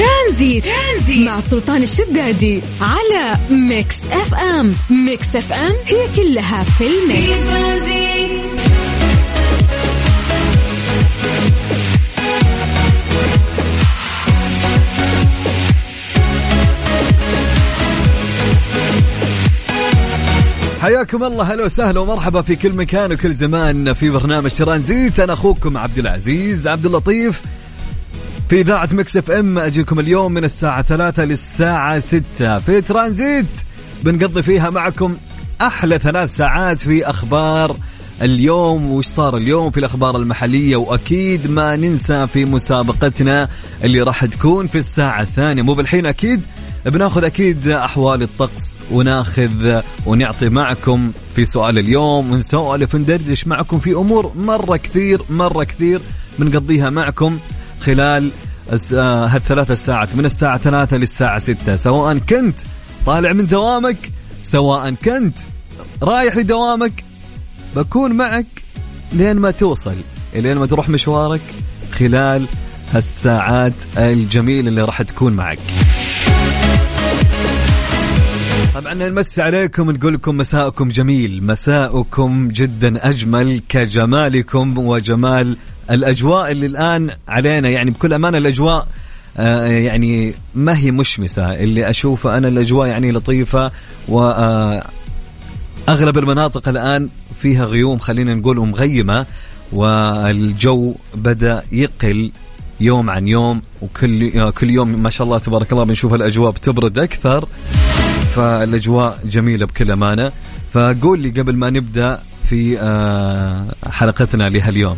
ترانزيت, ترانزيت. مع سلطان الشدادي على Mix FM. Mix FM هي كلها في ال mix. ترانزيت حياكم الله هلا وسهلا ومرحبا في كل مكان وكل زمان في برنامج ترانزيت. أنا أخوكم عبد العزيز عبد اللطيف. في إذاعة Mix FM أجيكم اليوم من الساعة ثلاثة للساعة ستة. في ترانزيت بنقضي فيها معكم أحلى ثلاث ساعات في أخبار اليوم وش صار اليوم في الأخبار المحلية وأكيد ما ننسى في مسابقتنا اللي راح تكون في الساعة الثانية. مو بالحين أكيد بناخذ أكيد أحوال الطقس وناخذ ونعطي معكم في سؤال اليوم ونسولف وندردش معكم في أمور مرة كثير مرة كثير بنقضيها معكم. خلال آه، هالثلاث ساعات من الساعة ثلاثة للساعة ستة. سواء كنت طالع من دوامك سواء كنت رايح لدوامك بكون معك لين ما توصل لين ما تروح مشوارك خلال هالساعات الجميلة اللي راح تكون معك. طبعا نمسي عليكم نقول لكم مساءكم جميل مساءكم جدا أجمل كجمالكم وجمال الأجواء اللي الآن علينا يعني بكل أمانة الأجواء آه، يعني ما هي مشمسة. اللي أشوفه أنا الأجواء يعني لطيفة و آه، أغلب المناطق الآن فيها غيوم خلينا نقول ومغيمة والجو بدأ يقل يوم عن يوم وكل آه، كل يوم ما شاء الله تبارك الله بنشوف الأجواء بتبرد أكثر. فالأجواء جميلة بكل أمانة. فقول لي قبل ما نبدأ في حلقتنا لهاليوم.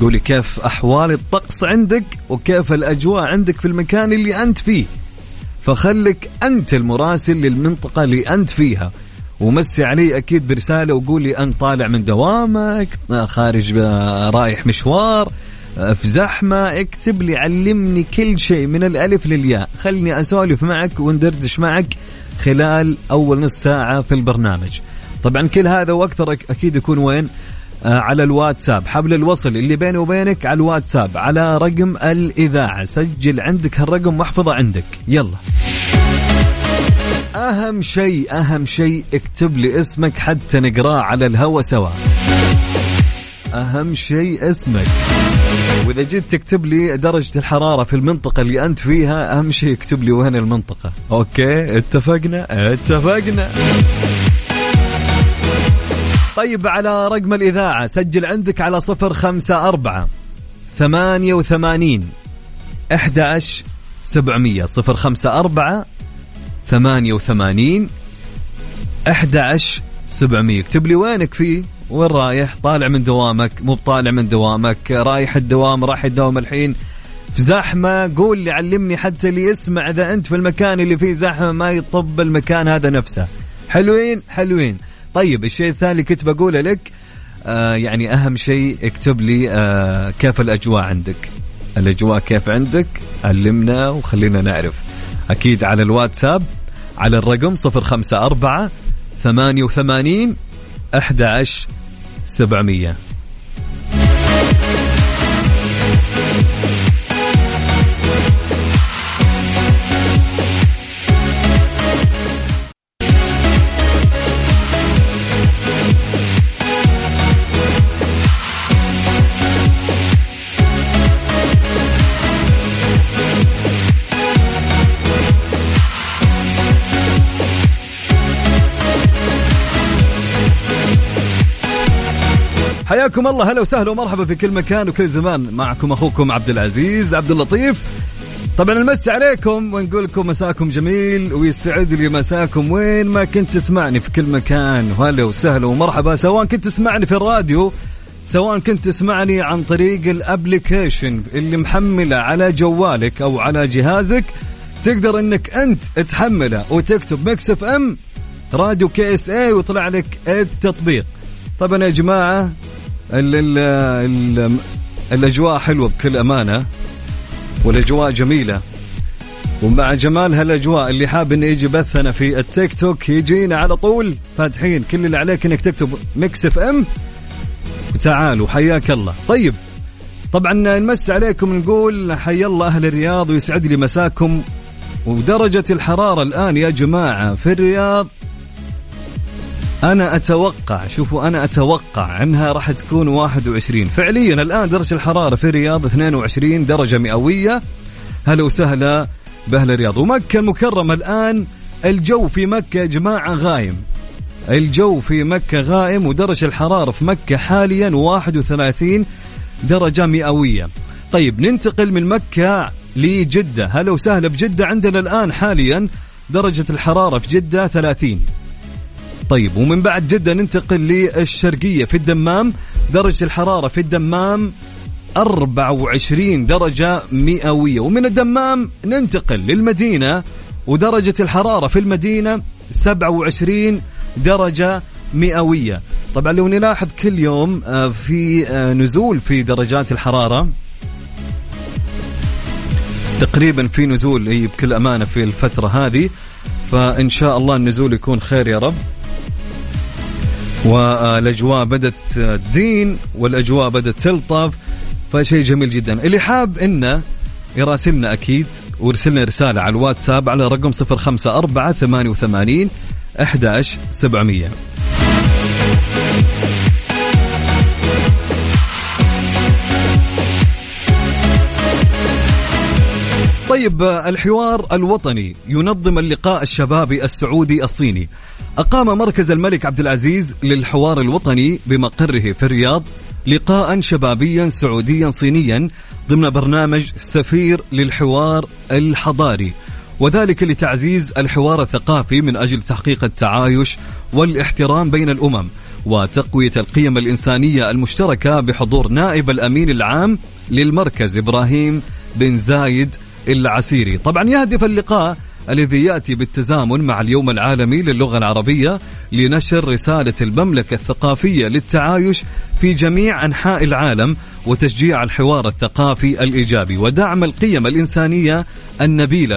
قولي كيف أحوال الطقس عندك وكيف الأجواء عندك في المكان اللي أنت فيه. فخلك أنت المراسل للمنطقة اللي أنت فيها. ومسي علي أكيد برسالة وقولي انت طالع من دوامك خارج رايح مشوار في زحمة اكتب لي علمني كل شيء من الألف للياء. خلني أسولف معك وندردش معك خلال أول نص ساعة في البرنامج. طبعا كل هذا وأكثر أك- أكيد يكون وين؟ على الواتساب. حبل الوصل اللي بيني وبينك على الواتساب. على رقم الإذاعة. سجل عندك هالرقم واحفظه عندك. يلا. أهم شيء أهم شيء اكتب لي اسمك حتى نقراه على الهوا سوا. أهم شيء اسمك. وإذا جيت تكتب لي درجة الحرارة في المنطقة اللي أنت فيها أهم شيء اكتب لي وين المنطقة. أوكي؟ اتفقنا؟ اتفقنا. طيب على رقم الإذاعة سجل عندك على صفر خمسة أربعة ثمانية وثمانين أحد سبعمية. صفر خمسة أربعة ثمانية وثمانين أحد سبعمية. اكتب لي وينك فيه وين رايح؟ طالع من دوامك مو بطالع من دوامك رايح الدوام رايح الدوام الحين. في زحمة قول لي علمني حتى اللي يسمع إذا أنت في المكان اللي فيه زحمة ما يطب المكان هذا نفسه. حلوين؟ حلوين. طيب الشيء الثاني كنت بقوله لك آه يعني أهم شيء اكتب لي آه كيف الأجواء عندك. الأجواء كيف عندك؟ علمنا وخلينا نعرف. أكيد على الواتساب على الرقم 054 88 11 700 حياكم الله. هلا وسهلا ومرحبا في كل مكان وكل زمان. معكم أخوكم عبد العزيز عبد اللطيف. طبعا نمسي عليكم ونقول لكم مساكم جميل. ويسعد لي مساكم. وين ما كنت تسمعني في كل مكان. وهلا وسهلا ومرحبا. سواء كنت تسمعني في الراديو سواء كنت تسمعني عن طريق ال application اللي محمله على جوالك أو على جهازك تقدر إنك أنت تحمله وتكتب Mix FM Radio KSA ويطلع لك التطبيق. طبعا يا جماعة ال ال ال الأجواء حلوة بكل أمانة والأجواء جميلة. ومع جمال هالاجواء اللي حاب إنه يجي بثنا في التيك توك يجينا على طول. فاتحين كل اللي عليك إنك تكتب Mix FM. وتعالوا حياك الله. طيب طبعا نمس عليكم نقول حي الله أهل الرياض ويسعد لي مساكم. ودرجة الحرارة الآن يا جماعة في الرياض أنا أتوقع شوفوا أنا أتوقع أنها راح تكون 21 فعليا الآن درجة الحرارة في الرياض 22 درجة مئوية. هلا وسهلا بأهل الرياض. ومكة المكرمة الآن الجو في مكة يا جماعة غايم. الجو في مكة غائم ودرجة الحرارة في مكة حاليا 31 درجة مئوية. طيب ننتقل من مكة لجدة. هلا وسهلا بجدة عندنا الآن حاليا درجة الحرارة في جدة 30 طيب ومن بعد جدة ننتقل للشرقية في الدمام. درجة الحرارة في الدمام 24 درجة مئوية. ومن الدمام ننتقل للمدينة ودرجة الحرارة في المدينة 27 درجة مئوية. طبعا لو نلاحظ كل يوم آه، في آه، نزول في درجات الحرارة. تقريبا في نزول بكل أمانة في الفترة هذه. فإن شاء الله النزول يكون خير يا رب. والأجواء بدأت تزين والأجواء بدأت تلطف فشيء جميل جدا. اللي حاب إنه يراسلنا أكيد ويرسلنا رسالة على الواتساب على رقم 054 88 11700 طيب الحوار الوطني ينظم اللقاء الشبابي السعودي الصيني. أقام مركز الملك عبد العزيز للحوار الوطني بمقره في الرياض لقاء شبابيا سعوديا صينيا ضمن برنامج سفير للحوار الحضاري وذلك لتعزيز الحوار الثقافي من أجل تحقيق التعايش والاحترام بين الأمم وتقوية القيم الإنسانية المشتركة بحضور نائب الأمين العام للمركز إبراهيم بن زايد العسيري. طبعا يهدف اللقاء الذي يأتي بالتزامن مع اليوم العالمي للغة العربية لنشر رسالة المملكة الثقافية للتعايش في جميع أنحاء العالم وتشجيع الحوار الثقافي الإيجابي ودعم القيم الإنسانية النبيلة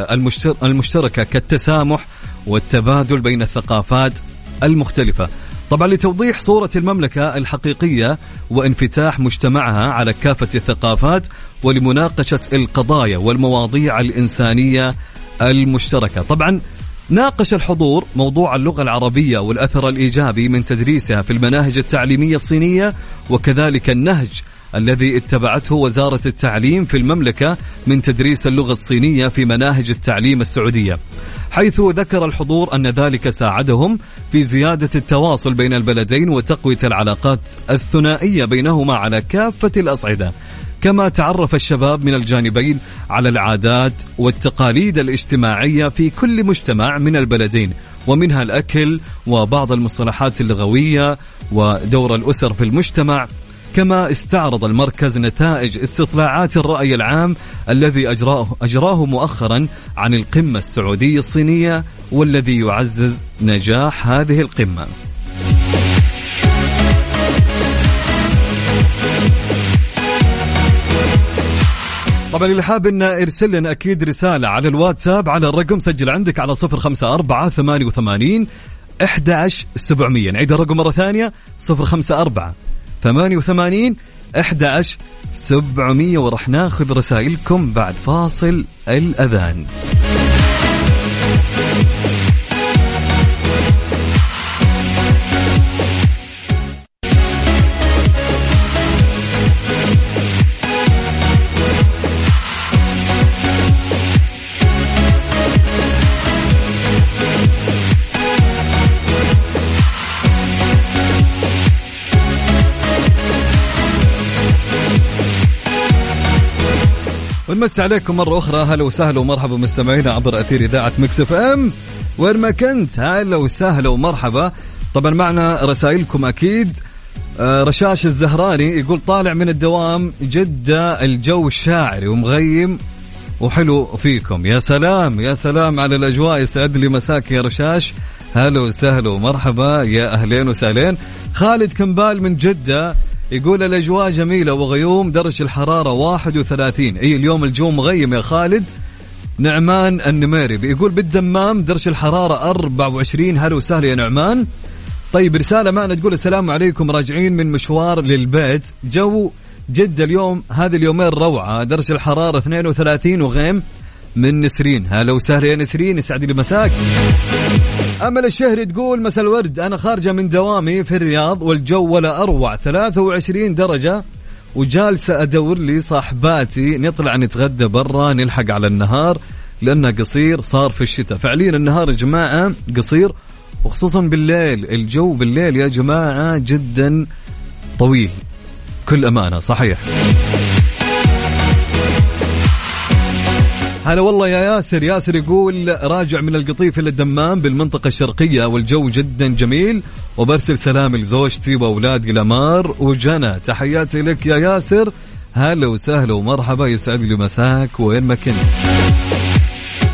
المشتركة كالتسامح والتبادل بين الثقافات المختلفة. طبعا لتوضيح صورة المملكة الحقيقية وانفتاح مجتمعها على كافة الثقافات ولمناقشة القضايا والمواضيع الإنسانية المشتركة. طبعا ناقش الحضور موضوع اللغة العربية والأثر الإيجابي من تدريسها في المناهج التعليمية الصينية وكذلك النهج الذي اتبعته وزارة التعليم في المملكة من تدريس اللغة الصينية في مناهج التعليم السعودية. حيث ذكر الحضور أن ذلك ساعدهم في زيادة التواصل بين البلدين وتقوية العلاقات الثنائية بينهما على كافة الأصعدة. كما تعرف الشباب من الجانبين على العادات والتقاليد الاجتماعية في كل مجتمع من البلدين ومنها الأكل وبعض المصطلحات اللغوية ودور الأسر في المجتمع كما استعرض المركز نتائج استطلاعات الرأي العام الذي أجراه, أجراه مؤخرا عن القمة السعودية الصينية والذي يعزز نجاح هذه القمة. طبعا اللي حاب انه أرسل لنا أكيد رسالة على الواتساب على الرقم سجل عندك على 054 88 11700 نعيد الرقم مرة ثانية 054 88 11 700 وراح ناخذ رسائلكم بعد فاصل الأذان. ونمس عليكم مرة أخرى. هلا وسهلا ومرحبا مستمعينا عبر أثير إذاعة Mix FM. وين ما كنت هلا وسهلا ومرحبا. طبعا معنا رسائلكم أكيد. آه، رشاش الزهراني يقول طالع من الدوام جدة الجو الشاعري ومغيم وحلو فيكم. يا سلام يا سلام على الأجواء. يسعد لي مساك يا رشاش. هلا وسهلا ومرحبا. يا أهلين وسهلين. خالد كمبال من جدة يقول الأجواء جميلة وغيوم درجة الحرارة 31 أي اليوم الجو مغيم يا خالد. نعمان النميري بيقول بالدمام درجة الحرارة 24 هلا وسهلا يا نعمان. طيب رسالة معنا تقول السلام عليكم راجعين من مشوار للبيت. جو جدة اليوم هذه اليومين روعة. درجة الحرارة 32 وغيم من نسرين. هلا وسهلا يا نسرين يسعد لي مساك. امل الشهري تقول مساء الورد أنا خارجة من دوامي في الرياض والجو ولا أروع 23 درجة وجالسة أدور لي صاحباتي نطلع نتغدى برا نلحق على النهار لأنه قصير صار في الشتاء. فعليا النهار يا جماعة قصير وخصوصا بالليل الجو بالليل يا جماعة جدا طويل. كل أمانة صحيح. هلا والله يا ياسر. ياسر يقول راجع من القطيف إلى الدمام بالمنطقة الشرقية والجو جدا جميل. وبرسل سلام لزوجتي وأولاد قلمار وجنى. تحياتي لك يا ياسر. هلا وسهلا ومرحبا. يسعد لي مساك. وين ما كنت.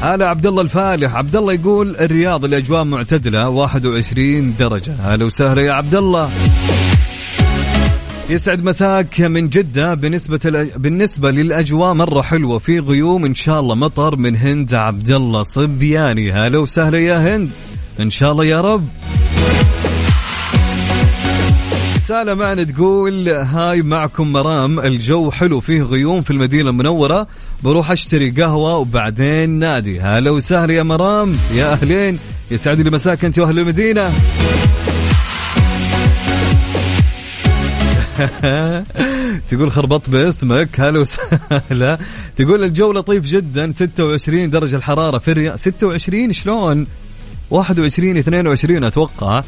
هلا عبد الله الفالح. عبد الله يقول الرياض الأجواء معتدلة 21 درجة. هلا وسهلا يا عبد الله. يسعد مساك من جدة بالنسبة بالنسبة للأجواء. مرة حلوة في غيوم إن شاء الله مطر من هند عبد الله صبياني. هلا وسهلا يا هند. إن شاء الله يا رب. رسالة معنا تقول هاي معكم مرام الجو حلو فيه غيوم في المدينة المنورة. بروح أشتري قهوة وبعدين نادي. هلا وسهلا يا مرام يا أهلين. يسعد لي مساك أنت وأهل المدينة. تقول خربط باسمك هلا وسهلا. تقول الجو لطيف جدا 26 درجة الحرارة في الرياض. 26 شلون؟ 21 22 أتوقع.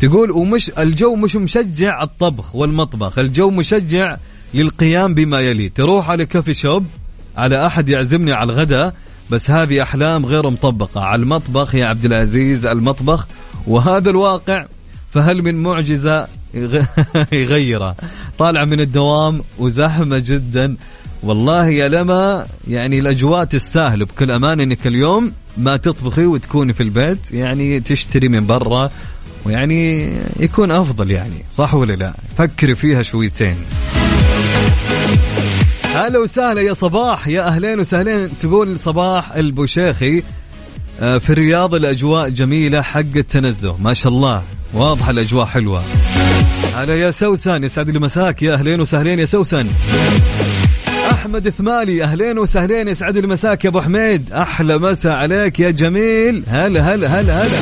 تقول ومش الجو مش مشجع الطبخ والمطبخ الجو مشجع للقيام بما يلي. تروح على كافي شوب على أحد يعزمني على الغداء بس هذه أحلام غير مطبقة. على المطبخ يا عبد العزيز المطبخ. وهذا الواقع فهل من معجزة؟ يغيره. طالع من الدوام وزحمة جدا. والله يا لما يعني الأجواء تستاهل. بكل أمان إنك اليوم ما تطبخي وتكوني في البيت يعني تشتري من برا ويعني يكون أفضل يعني. صح ولا لا؟ فكري فيها شويتين. هلا وسهلا يا صباح. يا أهلين وسهلين. تقول صباح البوشيخي آه، في الرياض الأجواء جميلة حق التنزه. ما شاء الله. واضحة الأجواء حلوة. هلا يا سوسن يسعد لي مساك. يا أهلين وسهلين يا سوسن. أحمد ثمالي أهلين وسهلين يسعد لي مساك يا أبو حميد. أحلى مسا عليك يا جميل. هلا هلا هلا هلا.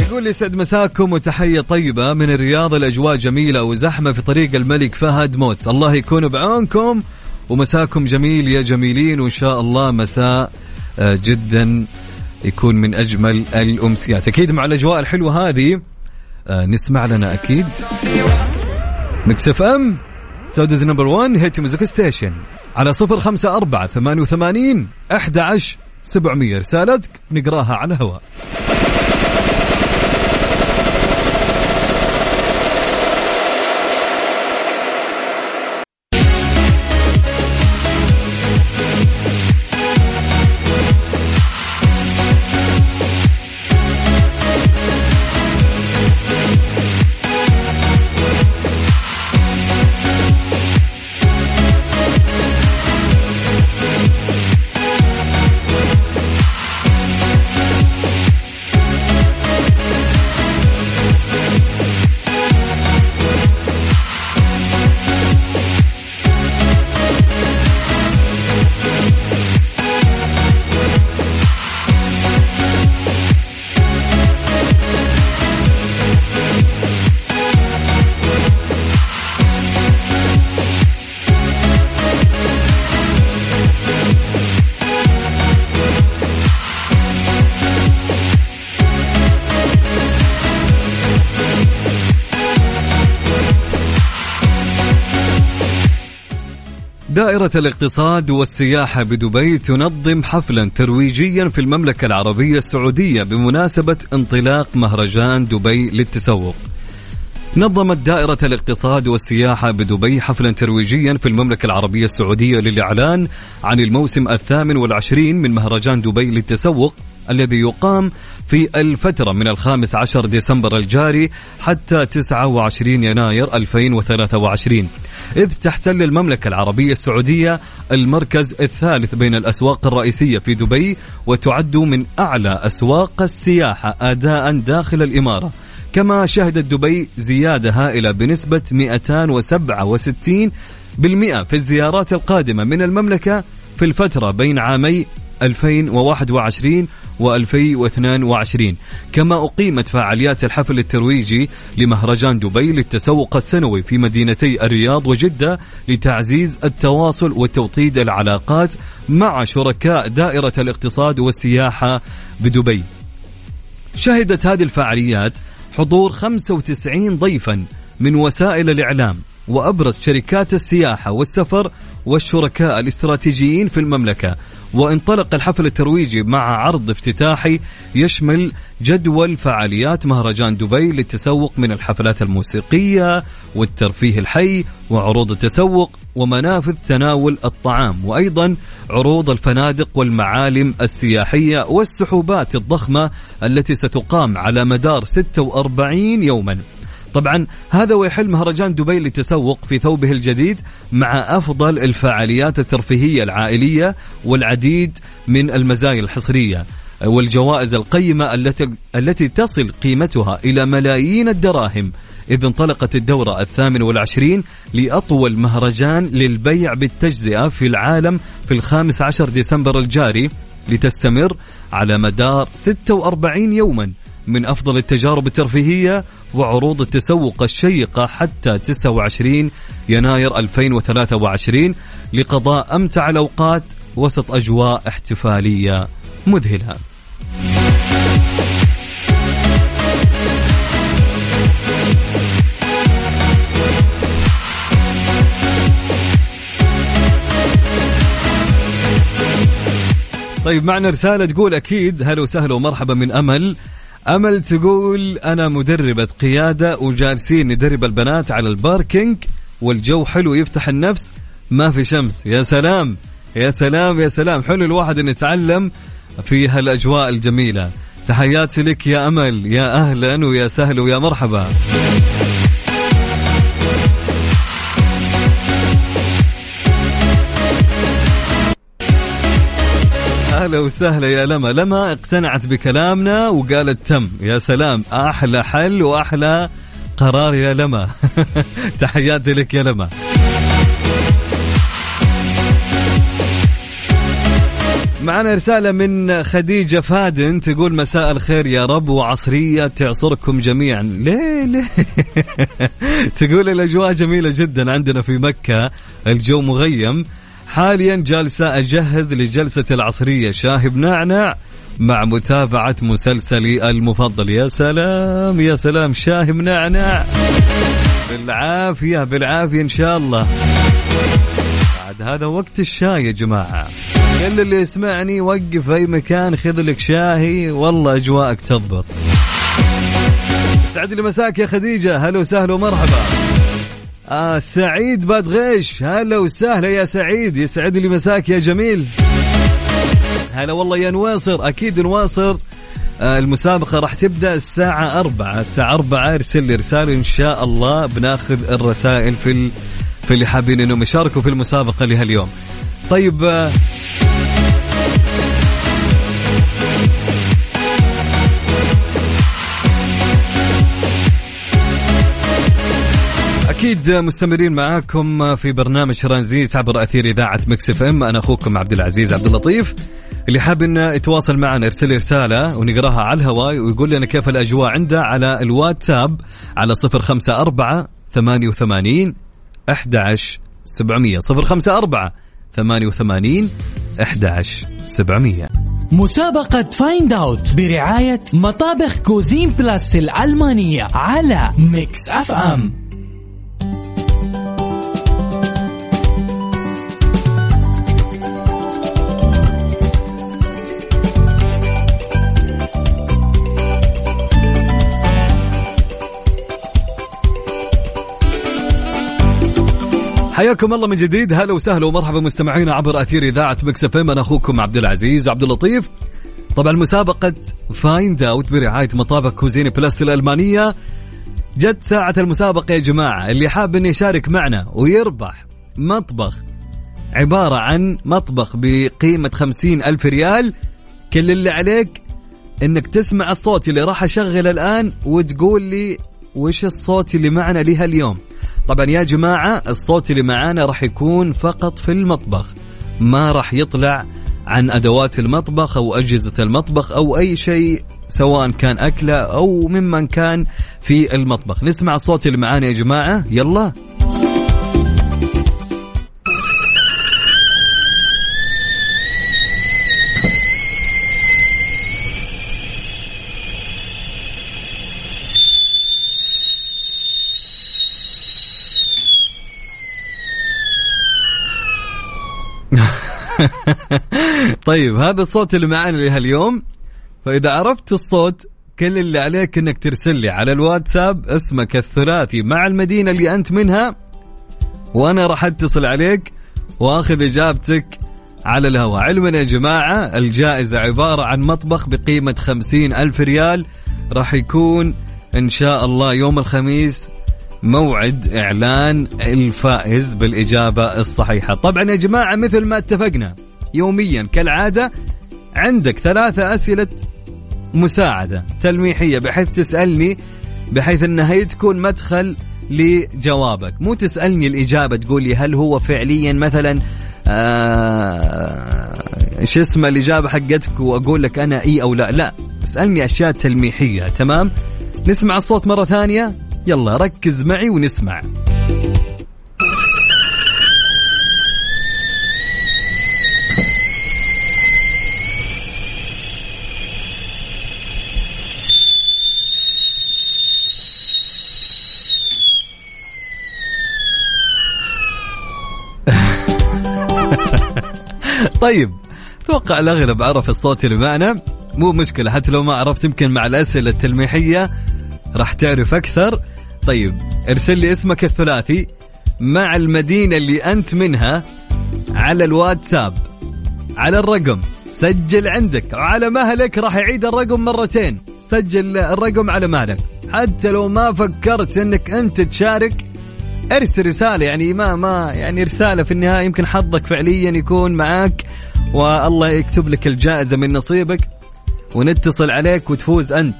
يقول لي يسعد مساكم وتحية طيبة من الرياض. الأجواء جميلة وزحمة في طريق الملك فهد موت الله يكون بعونكم ومساكم جميل يا جميلين. وإن شاء الله مساء آه، جدة يكون من أجمل الأمسيات. أكيد مع الأجواء الحلوة هذه آه، نسمع لنا أكيد. Mix FM Saudi's number 1 hit music station على صفر خمسة أربعة ثمانية وثمانين أحد عشر سبعمية. رسالتك نقراها على الهواء. دائرة الاقتصاد والسياحة بدبي تنظم حفلا ترويجيا في المملكة العربية السعودية بمناسبة انطلاق مهرجان دبي للتسوق. نظمت دائرة الاقتصاد والسياحة بدبي حفلا ترويجيا في المملكة العربية السعودية للإعلان عن الموسم الثامن والعشرين من مهرجان دبي للتسوق الذي يقام في الفترة من الخامس عشر ديسمبر الجاري حتى 29 يناير 2023 إذ تحتل المملكة العربية السعودية المركز الثالث بين الأسواق الرئيسية في دبي وتعد من أعلى أسواق السياحة أداء داخل الإمارة. كما شهدت دبي زيادة هائلة بنسبة 267 بالمئة في الزيارات القادمة من المملكة في الفترة بين عامي 2021 و2022 كما أقيمت فعاليات الحفل الترويجي لمهرجان دبي للتسوق السنوي في مدينتي الرياض وجدة لتعزيز التواصل وتوطيد العلاقات مع شركاء دائرة الاقتصاد والسياحة بدبي. شهدت هذه الفعاليات حضور 95 ضيفا من وسائل الإعلام وأبرز شركات السياحة والسفر والشركاء الاستراتيجيين في المملكة. وانطلق الحفل الترويجي مع عرض افتتاحي يشمل جدول فعاليات مهرجان دبي للتسوق من الحفلات الموسيقية والترفيه الحي وعروض التسوق ومنافذ تناول الطعام وأيضا عروض الفنادق والمعالم السياحية والسحوبات الضخمة التي ستقام على مدار 46 يوما. طبعا هذا ويحل مهرجان دبي للتسوق في ثوبه الجديد مع أفضل الفعاليات الترفيهية العائلية والعديد من المزايا الحصرية. والجوائز القيمة التي التي تصل قيمتها إلى ملايين الدراهم. إذ انطلقت الدورة الثامن والعشرين لأطول مهرجان للبيع بالتجزئة في العالم في الخامس عشر ديسمبر الجاري لتستمر على مدار 46 يوما من أفضل التجارب الترفيهية وعروض التسوق الشيقة حتى 29 يناير 2023 لقضاء أمتع الأوقات وسط أجواء احتفالية مذهلة. طيب معنا رسالة تقول أكيد هلا وسهلا ومرحبا من أمل. أمل تقول أنا مدربة قيادة وجالسين ندرب البنات على الباركينج والجو حلو يفتح النفس ما في شمس. يا سلام يا سلام يا سلام. حلو الواحد انه يتعلم في هالأجواء الجميلة. تحياتي لك يا أمل يا أهلا ويا سهلا ويا مرحبا. أهلا وسهلا يا لما. لما اقتنعت بكلامنا وقالت تم. يا سلام أحلى حل وأحلى قرار يا لما. تحياتي لك يا لما. معنا رسالة من خديجة فادن تقول مساء الخير يا رب وعصرية تعصركم جميعا. ليه؟ ليه؟ تقول الأجواء جميلة جدا عندنا في مكة. الجو مغيم. حاليا جالسة أجهز لجلسة العصرية شاهي بنعنع مع متابعة مسلسلي المفضل. يا سلام يا سلام شاهي بنعنع بالعافية بالعافية إن شاء الله. بعد هذا وقت الشاي يا جماعة. كل اللي يسمعني وقف أي مكان خذ لك شاهي. والله أجواءك تضبط. سعد لي مساك يا خديجة. هلا وسهلا ومرحبا. آه سعيد بادغيش هلا وسهلا يا سعيد. يسعد لي مساك يا جميل. هلا والله يا نواصر. أكيد نواصر. آه المسابقة راح تبدأ الساعة أربعة. الساعة أربعة أرسل لي رسالة إن شاء الله بناخذ الرسائل في ال... في اللي حابين إنهم يشاركوا في المسابقة لهاليوم. طيب آه أكيد مستمرين معاكم في برنامج ترانزيت عبر أثير إذاعة Mix FM. أنا أخوكم عبد العزيز عبد اللطيف. اللي حاب انه يتواصل معنا ارسل رسالة ونقراها على الهواء ويقول لنا كيف الأجواء عنده على الواتساب على 054 88 11 700 054 88 11 700 مسابقة Find Out برعاية مطابخ Cuisine Plus الألمانية على Mix FM. حياكم الله من جديد. هلا وسهلا ومرحبا مستمعينا عبر أثير إذاعة Mix FM أنا أخوكم عبد العزيز عبد اللطيف. طبعا مسابقة Find Out برعاية مطابخ Cuisine Plus الألمانية. جت ساعة المسابقة يا جماعة. اللي حاب إنه يشارك معنا ويربح مطبخ عبارة عن مطبخ بقيمة خمسين ألف ريال. كل اللي عليك إنك تسمع الصوت اللي راح أشغله الآن وتقول لي وش الصوت اللي معنا لها اليوم. طبعا يا جماعة الصوت اللي معانا راح يكون فقط في المطبخ. ما راح يطلع عن أدوات المطبخ أو أجهزة المطبخ أو أي شيء سواء كان أكلة أو ممن كان في المطبخ. نسمع الصوت اللي معانا يا جماعة. يلا. طيب هذا الصوت اللي معانا لهاليوم. فإذا عرفت الصوت كل اللي عليك إنك ترسل لي على الواتساب اسمك الثلاثي مع المدينة اللي أنت منها وأنا راح أتصل عليك وأخذ إجابتك على الهواء. علما يا جماعة الجائزة عبارة عن مطبخ بقيمة خمسين ألف ريال راح يكون إن شاء الله يوم الخميس موعد إعلان الفائز بالإجابة الصحيحة. طبعا يا جماعة مثل ما اتفقنا يوميا كالعادة عندك ثلاثة أسئلة مساعدة تلميحية بحيث تسألني بحيث أنها هي تكون مدخل لجوابك. مو تسألني الإجابة تقول لي هل هو فعليا مثلا آه إيش اسمه الإجابة حقتك وأقول لك أنا إي أو لا. لا اسألني أشياء تلميحية تمام؟ نسمع الصوت مرة ثانية. يلا ركز معي ونسمع. طيب أتوقع الأغلب عرف الصوت اللي معنا. مو مشكلة حتى لو ما عرفت يمكن مع الأسئلة التلميحية راح تعرف أكثر. طيب ارسل لي اسمك الثلاثي مع المدينة اللي أنت منها على الواتساب. على الرقم سجل عندك. وعلى مهلك راح يعيد الرقم مرتين. سجل الرقم على مهلك. حتى لو ما فكرت إنك أنت تشارك ارسل رسالة. يعني ما ما يعني رسالة في النهاية. يمكن حظك فعليا يكون معاك. والله يكتب لك الجائزة من نصيبك. ونتصل عليك وتفوز أنت.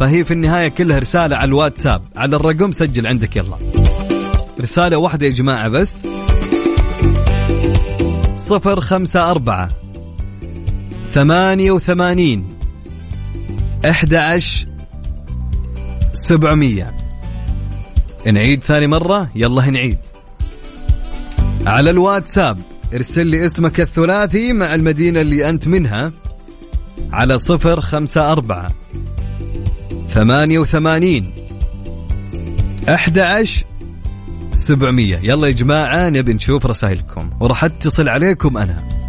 فهي في النهاية كلها رسالة على الواتساب. على الرقم سجل عندك يلا. رسالة واحدة يا جماعة بس. صفر خمسة أربعة ثمانية وثمانين أحد سبعمية. نعيد ثاني مرة؟ يلا نعيد. على الواتساب ارسل لي اسمك الثلاثي مع المدينة اللي أنت منها على صفر خمسة أربعة ثمانية وثمانين. أحد عشر سبعمية. يلا يا جماعة نبي نشوف رسائلكم. وراح أتصل عليكم أنا.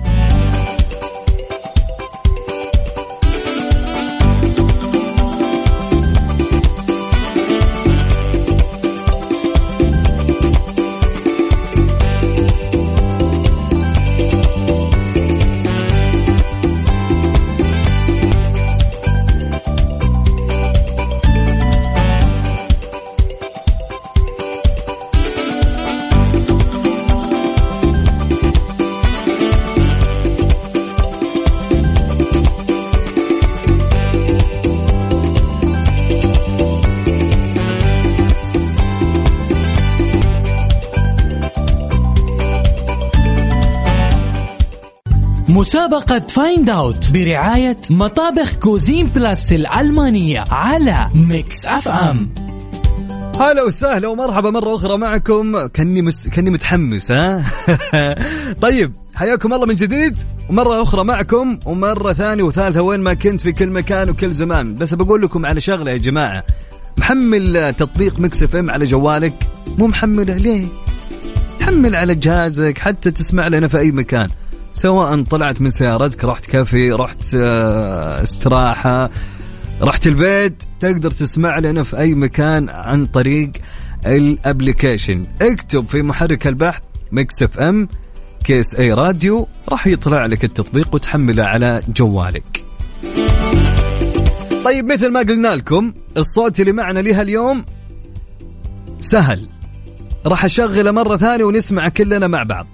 مسابقة Find Out برعاية مطابخ Cuisine Plus الألمانية على Mix FM هلا وسهلا ومرحبا مرة أخرى معكم. كني مس... كني متحمس ها؟ طيب حياكم الله من جديد. ومرة أخرى معكم ومرة ثانية وثالثة وين ما كنت في كل مكان وكل زمان. بس بقول لكم على شغلة يا جماعة. محمل تطبيق Mix FM على جوالك. مو محملة ليه؟ حمل على جهازك حتى تسمع لنا في أي مكان. سواء طلعت من سيارتك رحت كافي رحت آه، استراحة رحت البيت تقدر تسمع لنا في أي مكان عن طريق ال application اكتب في محرك البحث Mix FM KSA Radio راح يطلع لك التطبيق وتحمله على جوالك. طيب مثل ما قلنا لكم الصوت اللي معنا لها اليوم سهل. راح أشغله مرة ثانية ونسمع كلنا مع بعض.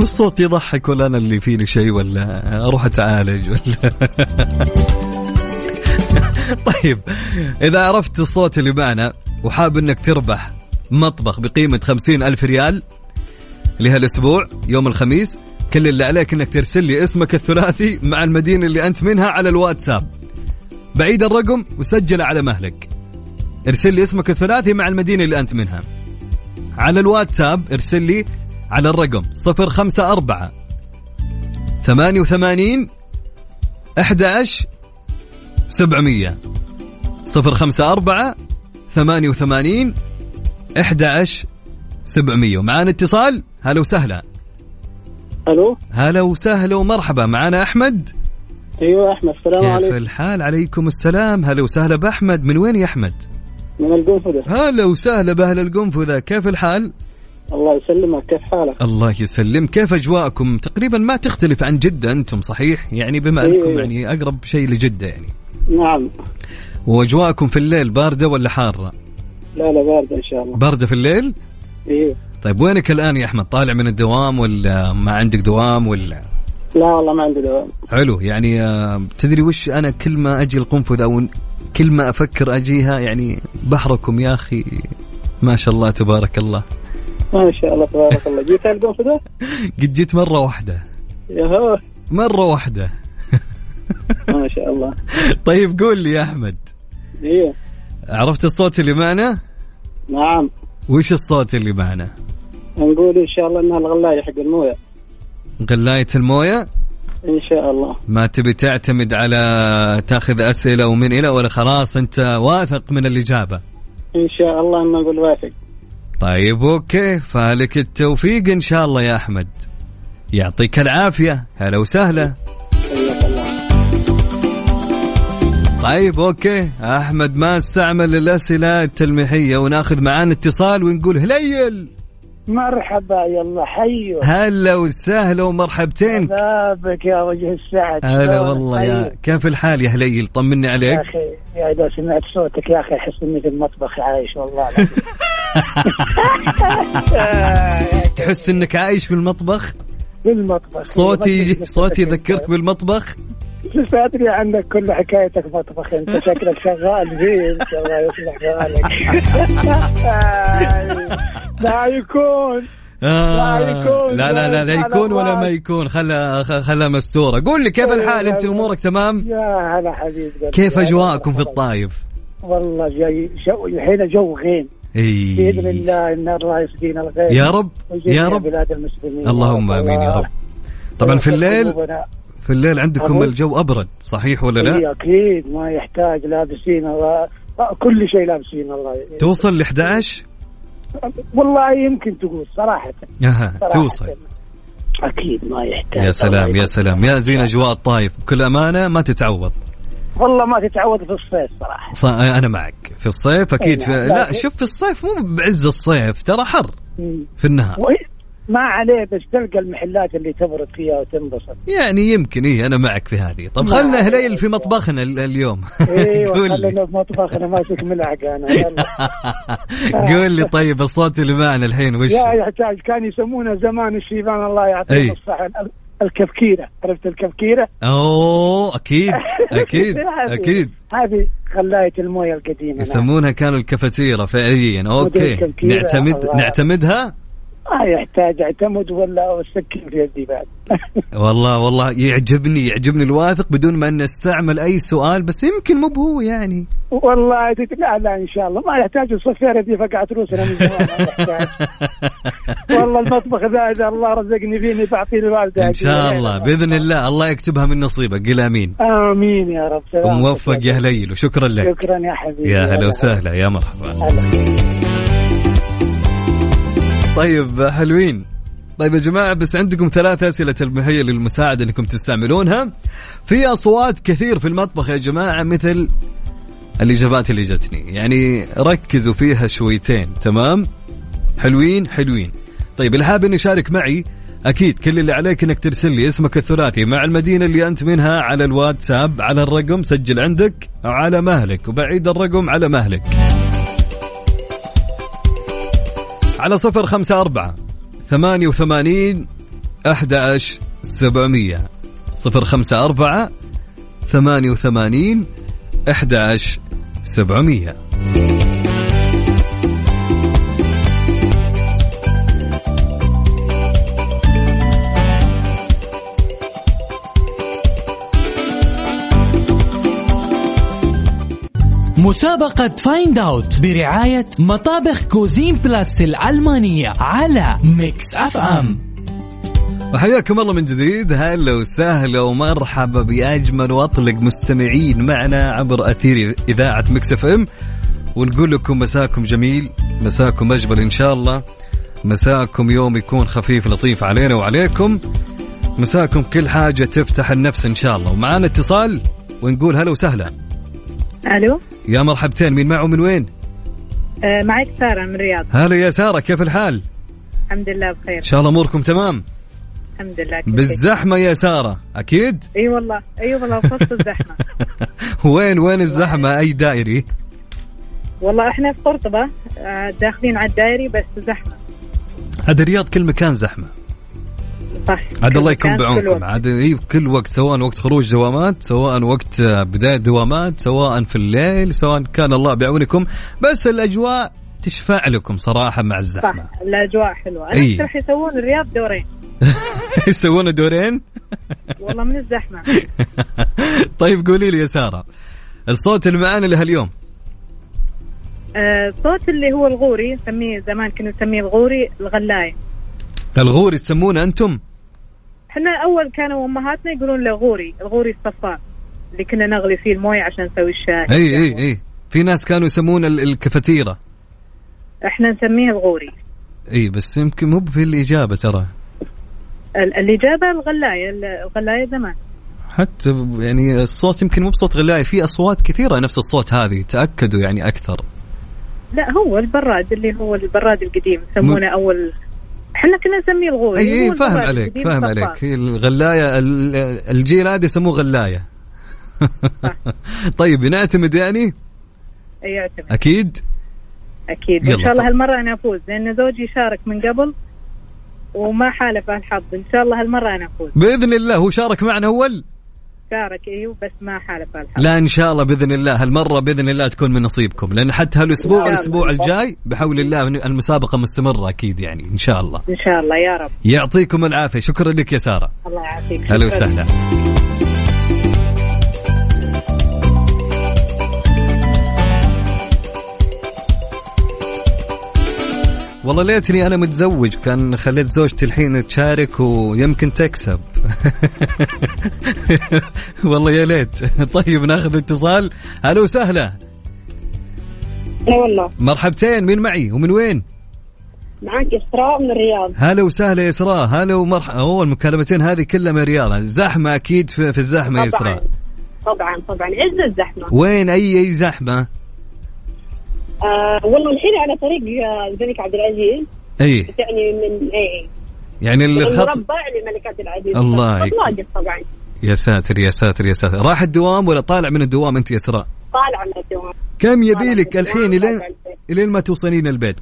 والصوت يضحك ولا أنا اللي فيني شيء ولا أروح أتعالج ولا طيب إذا عرفت الصوت اللي معنا وحاب إنك تربح مطبخ بقيمة خمسين ألف ريال لهالأسبوع يوم الخميس كل اللي عليك إنك ترسل لي اسمك الثلاثي مع المدينة اللي أنت منها على الواتساب. بعيد الرقم وسجله على مهلك. ارسل لي اسمك الثلاثي مع المدينة اللي أنت منها. على الواتساب ارسل لي على الرقم 054 88 11 700 054 88 11 700 ومعانا اتصال؟ هلا وسهلا. ألو؟ هلا وسهلا ومرحبا. معانا أحمد؟ أيوه أحمد السلام كيف عليكم. الحال؟ عليكم السلام. هلا وسهلا بأحمد. من وين يا أحمد؟ من القنفذة. هلا وسهلا بأهل القنفذة. كيف الحال؟ الله يسلمك. كيف حالك؟ الله يسلم. كيف أجواءكم؟ تقريبا ما تختلف عن جدة. أنتم صحيح؟ يعني بما إيه. أنكم يعني أقرب شيء لجدة يعني. نعم. وأجواءكم في الليل باردة ولا حارة؟ لا لا بارد إن شاء الله. باردة في الليل؟ إيه. طيب وينك الآن يا أحمد؟ طالع من الدوام ولا ما عندك دوام ولا؟ لا والله ما عندي دوام. حلو. يعني آه، تدري وش أنا كل ما أجي القنفذ أو كل ما أفكر أجيها يعني بحركم يا أخي. ما شاء الله تبارك الله. ما شاء الله تبارك الله. جيت القنفذة؟ قد جيت مرة واحدة. ياهو. مرة واحدة. ما شاء الله. طيب قول لي يا أحمد. إيه. عرفت الصوت اللي معنا؟ نعم. وش الصوت اللي معنا؟ نقول إن شاء الله إنها الغلاية حق الموية. غلاية الموية؟ إن شاء الله. ما تبي تعتمد على تاخذ أسئلة ومن إلى ولا خلاص أنت واثق من الإجابة؟ إن شاء الله ان نقول واثق. طيب okay. فالك التوفيق إن شاء الله يا أحمد. يعطيك العافية. هلا وسهلا. طيب okay. أحمد ما استعمل الأسئلة التلميحية وناخذ معانا اتصال ونقول هليل. مرحبا يلا حيو. هلا وسهلا ومرحبتين. بابك يا وجه السعد. هلا والله يا كيف الحال يا هليل؟ طمني يا عليك. أخي يا إذا سمعت صوتك يا أخي احس إني في المطبخ عايش والله. تحس إنك عايش في المطبخ في المطبخ صوتي صوتي يذكرك بالمطبخ؟ أدري عنك كل حكايتك مطبخ. أنت شكلك شغال فيه الله يصلح بالك لا يكون. آه. لا يكون، لا لا لا, يكون ولا. ما يكون. خلا خلا مستورة. قول لي كيف الحال؟ أنت أمورك تمام؟ يا هلا حبيب قلبي. كيف أجواءكم في. الطايف؟ والله جاي جو الحين جو غيم بإذن اي الله إن الله يسقينا الغيث يا رب يا رب. بلاد المسلمين. اللهم آمين يا رب. طبعا في الليل. في الليل عندكم أقول. الجو أبرد صحيح ولا لا؟ إيه أكيد. ما يحتاج لابسين. كل شيء لابسين الله. توصل ل 11 والله يمكن تقول صراحة. أها. توصل. أكيد ما يحتاج. يا سلام يا. سلام. يا زين أجواء الطايف. بكل أمانة ما تتعوض. والله ما تتعود في الصيف صراحة. ص- أنا معك. في الصيف أكيد في... نعم. لا شوف في الصيف مو بعز الصيف ترى حر. في النهار. ما عليه بس تلقى المحلات اللي تبرد فيها وتنبسط. يعني يمكن إيه أنا معك في هذه. طب ما خلنا. هليل في مطبخنا ال- اليوم. أيوه خلينا في مطبخنا ماسك ملعقة أنا. قول لي طيب الصوت اللي معنا الحين وش؟ لا يحتاج كان يسمونه زمان الشيبان الله أي. يعطيهم الصحة. ال- الكبكيرة عرفت الكبكيرة؟ أوه أكيد أكيد أكيد هذه خلاية الموية القديمة نعم. يسمونها كانوا الكافيتيرا فعليا okay نعتمد. نعتمدها ما يحتاج اعتمد ولا السكين في يدي بعد والله والله يعجبني يعجبني الواثق بدون ما نستعمل أي سؤال بس يمكن مو بهو يعني. والله لا لا إن شاء الله. ما يحتاج الصفيره دي فقعت روسنا من زمان والله المطبخ ذا إذا الله رزقني فيني بعطيه الوالده إن شاء الله. بإذن الله الله يكتبها من نصيبك قل آمين. آمين يا رب. سلام. وموفق يا هليل وشكرا لك. شكرا يا حبيبي. يا هلا وسهلا. يا مرحبا. طيب حلوين. طيب يا جماعة بس عندكم ثلاث أسئلة المهية للمساعدة أنكم تستعملونها. في أصوات كثير في المطبخ يا جماعة مثل الإجابات اللي جتني. يعني ركزوا فيها شويتين تمام؟ حلوين حلوين. طيب اللي حاب إنه يشارك معي أكيد كل اللي عليك إنك ترسل لي اسمك الثلاثي مع المدينة اللي أنت منها على الواتساب على الرقم سجل عندك على مهلك وبعيد الرقم على مهلك. على صفر خمسة أربعة ثمانية وثمانين أحد سبعمية. صفر خمسة أربعة ثمانية وثمانين أحد سبعمية. مسابقة Find Out برعاية مطابخ Cuisine Plus الألمانية على Mix FM وحياكم الله من جديد. هلا وسهلا ومرحبا بأجمل وأطلق مستمعين معنا عبر أثير إذاعة Mix FM ونقول لكم مساكم جميل مساكم أجمل إن شاء الله. مساكم يوم يكون خفيف لطيف علينا وعليكم. مساكم كل حاجة تفتح النفس إن شاء الله. ومعانا اتصال ونقول هلا وسهلا. ألو؟ يا مرحبتين مين معي من وين؟ آه معك سارة من الرياض. هلا يا سارة كيف الحال؟ الحمد لله بخير. إن شاء الله أموركم تمام؟ الحمد لله شيء. بالزحمة يا سارة أكيد؟ إي والله إي والله في وسط الزحمة. وين وين الزحمة؟ أي دائري؟ والله إحنا في قرطبة آه داخلين على الدائري بس زحمة. هذا الرياض كل مكان زحمة. صح. عاد الله يكون بعونكم. عاد اي كل وقت سواء وقت خروج دوامات سواء وقت آه، بداية دوامات سواء في الليل سواء كان الله بعونكم. بس الأجواء تشفع لكم صراحة مع صح الزحمه الأجواء حلوة. أنا راح يسوون الرياض دورين. يسوون دورين؟ والله من الزحمة. طيب قولي لي يا سارة الصوت اللي معانا لهاليوم. آه صوت اللي هو الغوري نسميه زمان كنا نسميه الغوري الغلايه الغوري تسمونه أنتم؟ إحنا أول كانوا أمهاتنا يقولون له غوري الغوري الصفار اللي كنا نغلي فيه الموية عشان نسوي الشاي. إي إي إي. في ناس كانوا يسمون ال- الكفتيرة. إحنا نسميه الغوري. إي بس يمكن مو في الإجابة ترى. ال- اللي جابه الغلايه الغلاية زمان. حتى يعني الصوت يمكن مو بصوت غلاي في أصوات كثيرة نفس الصوت هذه تأكدوا يعني أكثر. لا هو البراد اللي هو البراد القديم يسمونه أول إحنا كنا نسميه الغوري أي فاهم عليك فاهم. عليك. الغلاية ال- الجيل هذا يسموه غلاية. طيب نعتمد يعني؟ اي يعتمد أكيد. أكيد إن شاء الله. هالمرة أنا أفوز لأن زوجي شارك من قبل وما حالف الحظ. إن شاء الله هالمرة أنا أفوز. بإذن الله هو شارك معنا أول؟ شارك أيوه بس ما حالف الحظ لا إن شاء الله بإذن الله هالمرة بإذن الله تكون من نصيبكم لأن حتى هالأسبوع الله. الجاي بحول الله المسابقة مستمرة أكيد يعني إن شاء الله. إن شاء الله يا رب. يعطيكم العافية شكرا لك يا سارة. الله يعافيك. هلا. وسهلا. والله ليتني أنا متزوج كان خليت زوجتي الحين تشارك ويمكن تكسب. والله يا ليت. طيب ناخذ اتصال. هلا وسهلا. لا والله. مرحبتين مين معي ومن وين؟ معك إسراء من الرياض. هلا وسهلا يا إسراء. هلا ومرحبا أوه المكالمتين هذه كلها من الرياض. زحمة أكيد في, في الزحمة يا طبعا. اسراء طبعا طبعا. عز الزحمة. وين اي أي زحمة؟ آه والله الحين على طريق آه، الملك عبد العزيز. اي يعني من اي يعني الخط المربع للملك عبد العزيز. الله يك- طبعا. يا ساتر يا ساتر يا ساتر. راح الدوام ولا طالع من الدوام أنت يا اسراء طالع من الدوام. كم يبي لك الحين الدوام، لين طالع البيت. لين ما توصلين البيت؟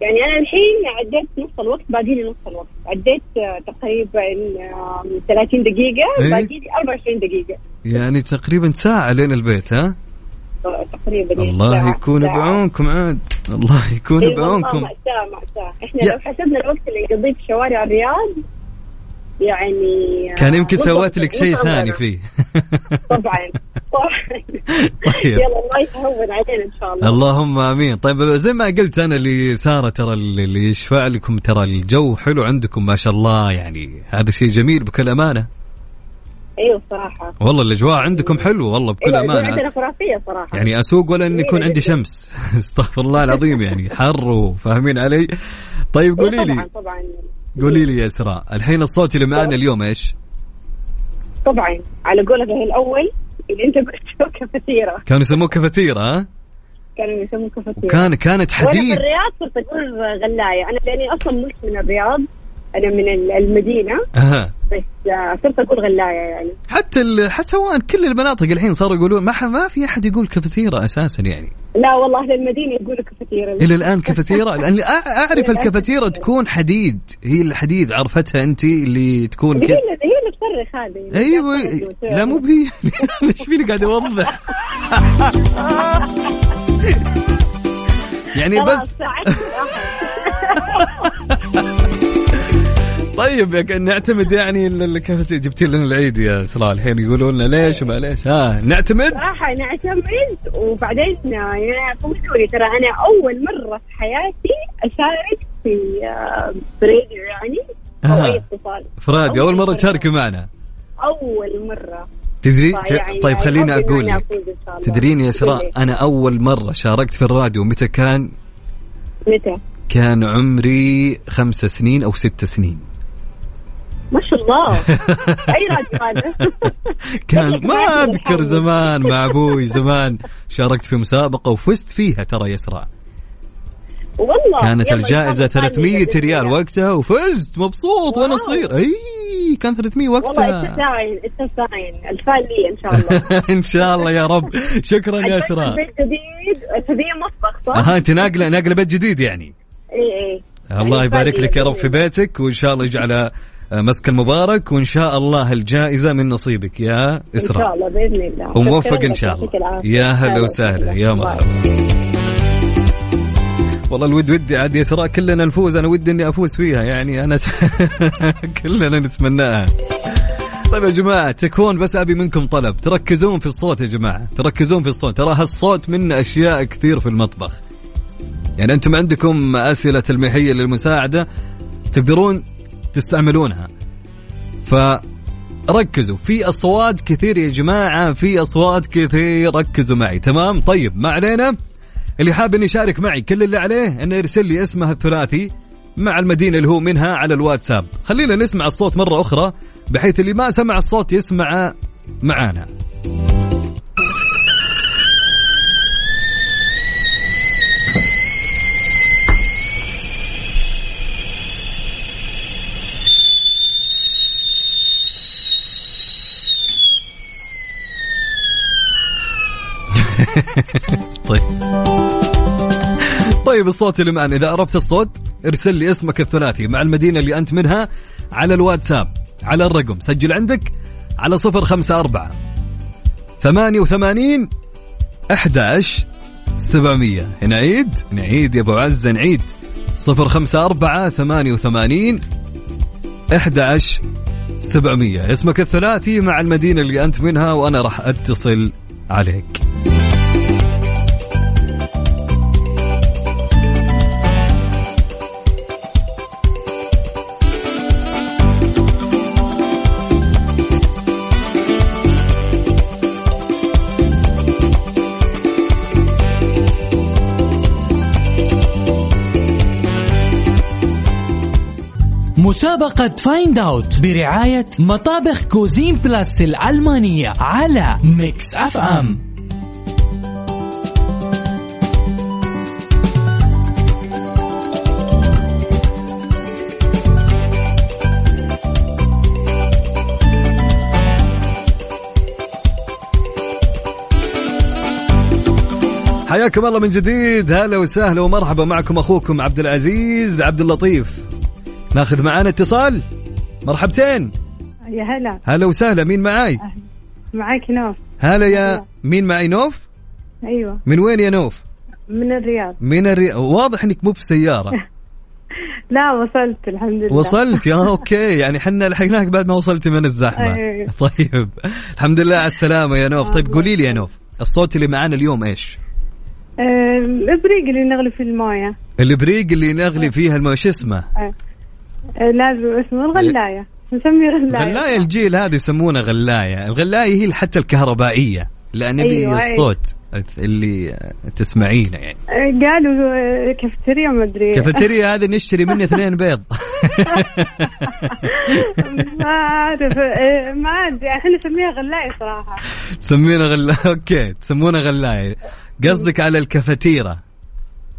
يعني أنا الحين عديت نص الوقت باقي لي نص الوقت. عديت آه، تقريبا آه، 30 دقيقة إيه. باقي لي 24 دقيقة. يعني تقريبا ساعة لين البيت ها؟ تقريبا الله يكون. بعونكم عاد. الله يكون إي والله بعونكم مأساة مأساة إحنا يا- لو حسبنا الوقت اللي يقضيه في شوارع الرياض يعني كان يمكن نص- سويت لك شيء ثاني. فيه. طبعا. طبعا طيب. يلا الله يهون علينا إن شاء الله. اللهم آمين. طيب زي ما قلت أنا اللي سارة ترى اللي يشفع لكم ترى الجو حلو عندكم ما شاء الله يعني هذا شيء جميل بكل أمانة. أيوه صراحة. والله الأجواء عندكم حلو والله بكل أيوة، الأجواء عندنا امانه خرافية صراحة. يعني أسوق ولا ان يكون عندي. شمس. استغفر الله العظيم يعني حر وفاهمين علي؟ طيب إيه، قولي لي. طبعا طبعا. قولي لي يا اسراء الحين الصوت اللي معنا اليوم إيش؟ طبعا على قولك الأول اللي أنت قلته كفتيره كانوا يسموه كفتيرة ها؟ كانوا يسموه كفتيره وكان كانت وأنا في حديد. الرياض صرت أقول غلاية. أنا لأني أصلا مش من الرياض أنا من ال- المدينة. أها. بس صرت أقول غلاية يعني. حتى ال- حتى سواء كل المناطق الحين صاروا يقولون ما ما في أحد يقول كفتيرة أساسا يعني. لا والله أهل المدينة يقولوا كفتيره إلى الآن كفتيره لاني أع- أعرف الكفتيره تكون حديد. هي الحديد عرفتها أنت اللي تكون هي كذا. اللي هي اللي تصرخ هذه. أيوه. لا مو بهي. إيش فيني قاعد أوضح؟ يعني بس طيب نعتمد يعني كيف جبتي لنا العيد يا اسراء الحين يقولوا لنا ليش وما ليش؟ ها نعتمد؟ صراحة نعتمد وبعدين يعني فوتوني ترى أنا أول مرة في حياتي أشارك في آه، في راديو يعني آه. اتصال. فرادي أول مرة تشاركي معنا. أول مرة. تدري؟ فيعني طيب خليني أقول لك. تدرين يا اسراء. أنا أول مرة شاركت في الراديو متى كان؟ متى؟ كان عمري خمس سنين أو ست سنين. ما شاء الله أي راديو هذا؟ كان ما أذكر. زمان مع أبوي زمان شاركت في مسابقة وفزت فيها ترى يسرع والله كانت الجائزة إن شاء الله 300 بإذن ريال. وقتها وفزت مبسوط وأنا. صغير أي كان 300 والله وقتها التساين التساين الفال لي إن شاء الله إن شاء الله يا رب شكرا يا اسراء بيت جديد الهدية مطبخ صح؟ ها أنت ناقله ناقلة بيت جديد يعني إي إي الله يعني يبارك لك يا رب. في بيتك وإن شاء الله يجعل مسك المبارك وإن شاء الله الجائزة من نصيبك يا إن شاء إسراء. الله بإذن الله. وموفق إن شاء الله. يا هلا هلا وسهلا يا. مرحبا. والله الود ودي عاد يا إسراء كلنا نفوز. أنا ودي إني أفوز فيها يعني أنا كلنا نتمناها. طيب يا جماعة تكون بس أبي منكم طلب. تركزون في الصوت يا جماعة. تركزون في الصوت. ترى هالصوت منه أشياء كثير في المطبخ. يعني أنتم عندكم أسئلة تلميحية للمساعدة. تقدرون تستعملونها. فركزوا. في أصوات كثير يا جماعة في أصوات كثير. ركزوا معي. تمام؟ طيب ما علينا. اللي حاب انه يشارك معي كل اللي عليه إنه يرسل لي اسمه الثلاثي مع المدينة اللي هو منها على الواتساب. خلينا نسمع الصوت مرة أخرى بحيث اللي ما سمع الصوت يسمع معانا. طيب. طيب الصوت اللي معنا. إذا عرفت الصوت ارسل لي اسمك الثلاثي مع المدينة اللي أنت منها على الواتساب. على الرقم سجل عندك على صفر خمسة أربعة ثمانية وثمانين أحداش سبعمية. نعيد نعيد يا أبو عزة نعيد. صفر خمسة أربعة ثمانية وثمانين أحداش سبعمية. اسمك الثلاثي مع المدينة اللي أنت منها وأنا راح أتصل عليك. مسابقة Find Out برعاية مطابخ Cuisine Plus الألمانية على Mix FM حياكم الله من جديد. هلا وسهلا ومرحبا معكم أخوكم عبد العزيز عبد اللطيف. ناخذ معانا اتصال؟ مرحبتين. يا هلا. هلا وسهلا مين معاي؟ معك نوف. هلا يا مين معي نوف؟ أيوه. من وين يا نوف؟ من الرياض. من الري... واضح إنك مو بسيارة. لا وصلت الحمد لله. وصلت؟ يا أوكي يعني حنا لحقناك بعد ما وصلتي من الزحمة. أيوة. طيب. الحمد لله على السلامة يا نوف. طيب قولي لي يا نوف الصوت اللي معانا اليوم إيش؟ الابريق اللي نغلي في الموية. البريق اللي نغلي فيها الماء شو اسمه؟ آه، لازم اسمه الغلاية. نسميه غلاية. غلاية الجيل هذه يسمونها غلاية. الغلاية هي حتى الكهربائية لأن نبي أيوة، أيوة. الصوت اللي تسمعينه يعني. آه، قالوا كافتيريا ما أدري. كافيتيريا هذه نشتري مني اثنين بيض. ما أعرف. آه، ما أدري. إحنا نسميها غلاية صراحة. تسمينا غلا okay تسمونها غلاية. قصدك على الكافيتيرا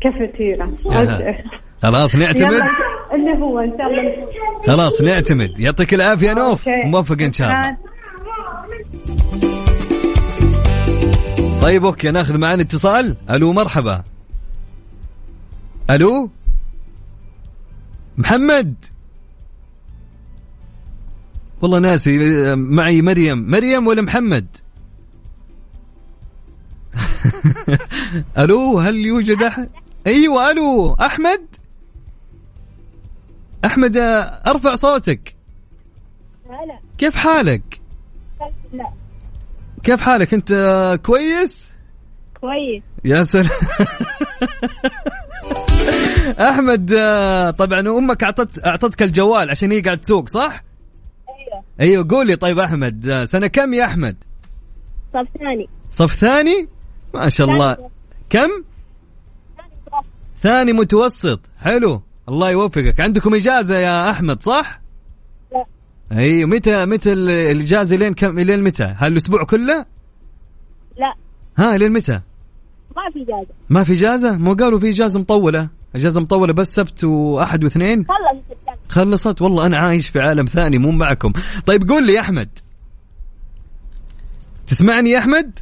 كافتيرا. أها. خلاص نعتمد. اللي هو إن شاء الله. خلاص نعتمد. يعطيك العافية نوف. موفق إن شاء الله. طيب okay ناخذ معنا اتصال. ألو مرحبا. ألو؟ محمد؟ والله ناسي معي مريم. مريم ولا محمد؟ ألو هل يوجد أحد؟ أيوه ألو أحمد؟ أحمد أرفع صوتك. هلا. كيف حالك؟ لا. كيف حالك؟ أنت كويس؟ كويس. يا سلام. أحمد طبعا أمك اعطت أعطتك الجوال عشان هي قاعد تسوق صح؟ أيوه. أيوه قولي. طيب أحمد سنة كم يا أحمد؟ صف ثاني. صف ثاني؟ ما شاء الله. كم؟ ثاني متوسط. حلو. الله يوفقك عندكم إجازة يا أحمد صح؟ لا أي متى متى ال- الإجازة لين كم لين متى؟ هل الأسبوع كله؟ لا ها لين متى؟ ما في إجازة ما في إجازة؟ مو قالوا في إجازة مطولة إجازة مطولة بس سبت وأحد واثنين؟ خلص السبتمبر خلصت والله أنا عايش في عالم ثاني مو معكم طيب قول لي يا أحمد تسمعني يا أحمد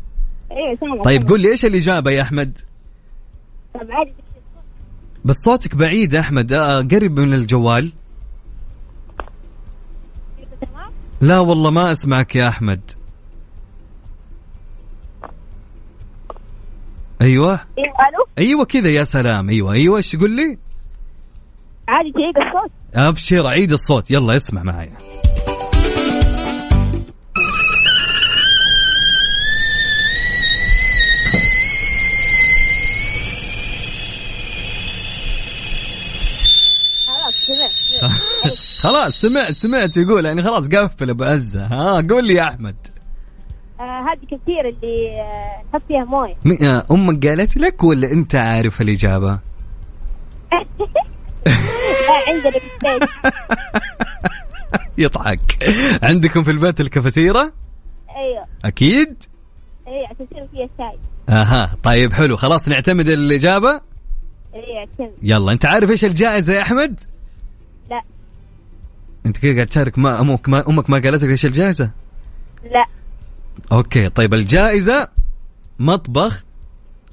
أيوه سامع طيب. قول لي إيش الإجابة يا أحمد طب عادي بس صوتك بعيد يا أحمد. آه، قرب من الجوال. لا والله ما أسمعك يا أحمد. أيوه. أيوه ألو؟ أيوه كذا يا سلام. أيوه. أيوه إيش تقول لي؟ عادي تعيد الصوت أبشر عيد الصوت. يلا اسمع معايا. خلاص سمعت سمعت يقول يعني خلاص قفل أبو عزة ها؟ قول لي يا أحمد. آه هذه كثير اللي آه نحط فيها مويه. آه، أمك قالت لك ولا أنت عارف الإجابة؟ لا عندنا يضحك. عندكم في البيت الكافيتيرا أيوه. أكيد؟ أيوه عشان يصير فيها شاي. أها طيب حلو. خلاص نعتمد الإجابة؟ أيوه يلا أنت عارف إيش الجائزة يا أحمد؟ انت كذا قاعد تشارك ما أمك ما أمك ما قالت لك إيش الجائزة؟ لا. أوكي طيب الجائزة مطبخ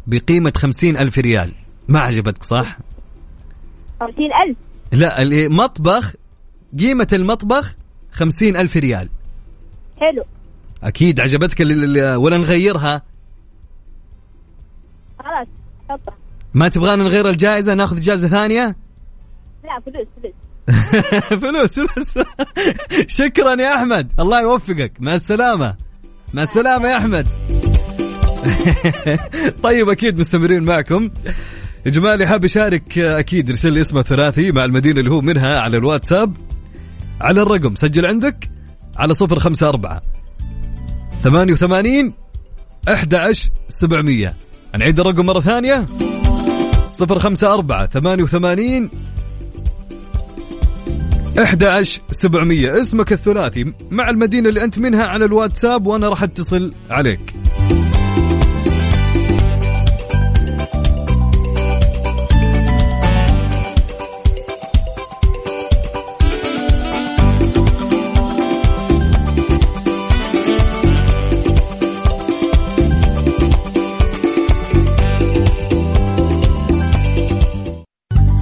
بقيمة خمسين ألف ريال. ما عجبتك صح؟ خمسين ألف. لا اللي مطبخ قيمة المطبخ خمسين ألف ريال. حلو. أكيد عجبتك ولا نغيرها؟ خلاص ما تبغانا نغير الجائزة ناخذ جائزة ثانية؟ لا فلوس فلوس. فلوس فلوس. شكرا يا أحمد. الله يوفقك. مع السلامة. مع السلامة يا أحمد. طيب أكيد مستمرين معكم. يا جماعة اللي حاب يشارك أكيد ارسل لي اسمه ثلاثي مع المدينة اللي هو منها على الواتساب. على الرقم سجل عندك على صفر خمسة أربعة ثمانية وثمانين أحد عشر سبعمية. نعيد الرقم مرة ثانية. صفر خمسة أربعة ثمانية وثمانين 11700 اسمك الثلاثي. مع المدينة اللي أنت منها على الواتساب وأنا راح أتصل عليك.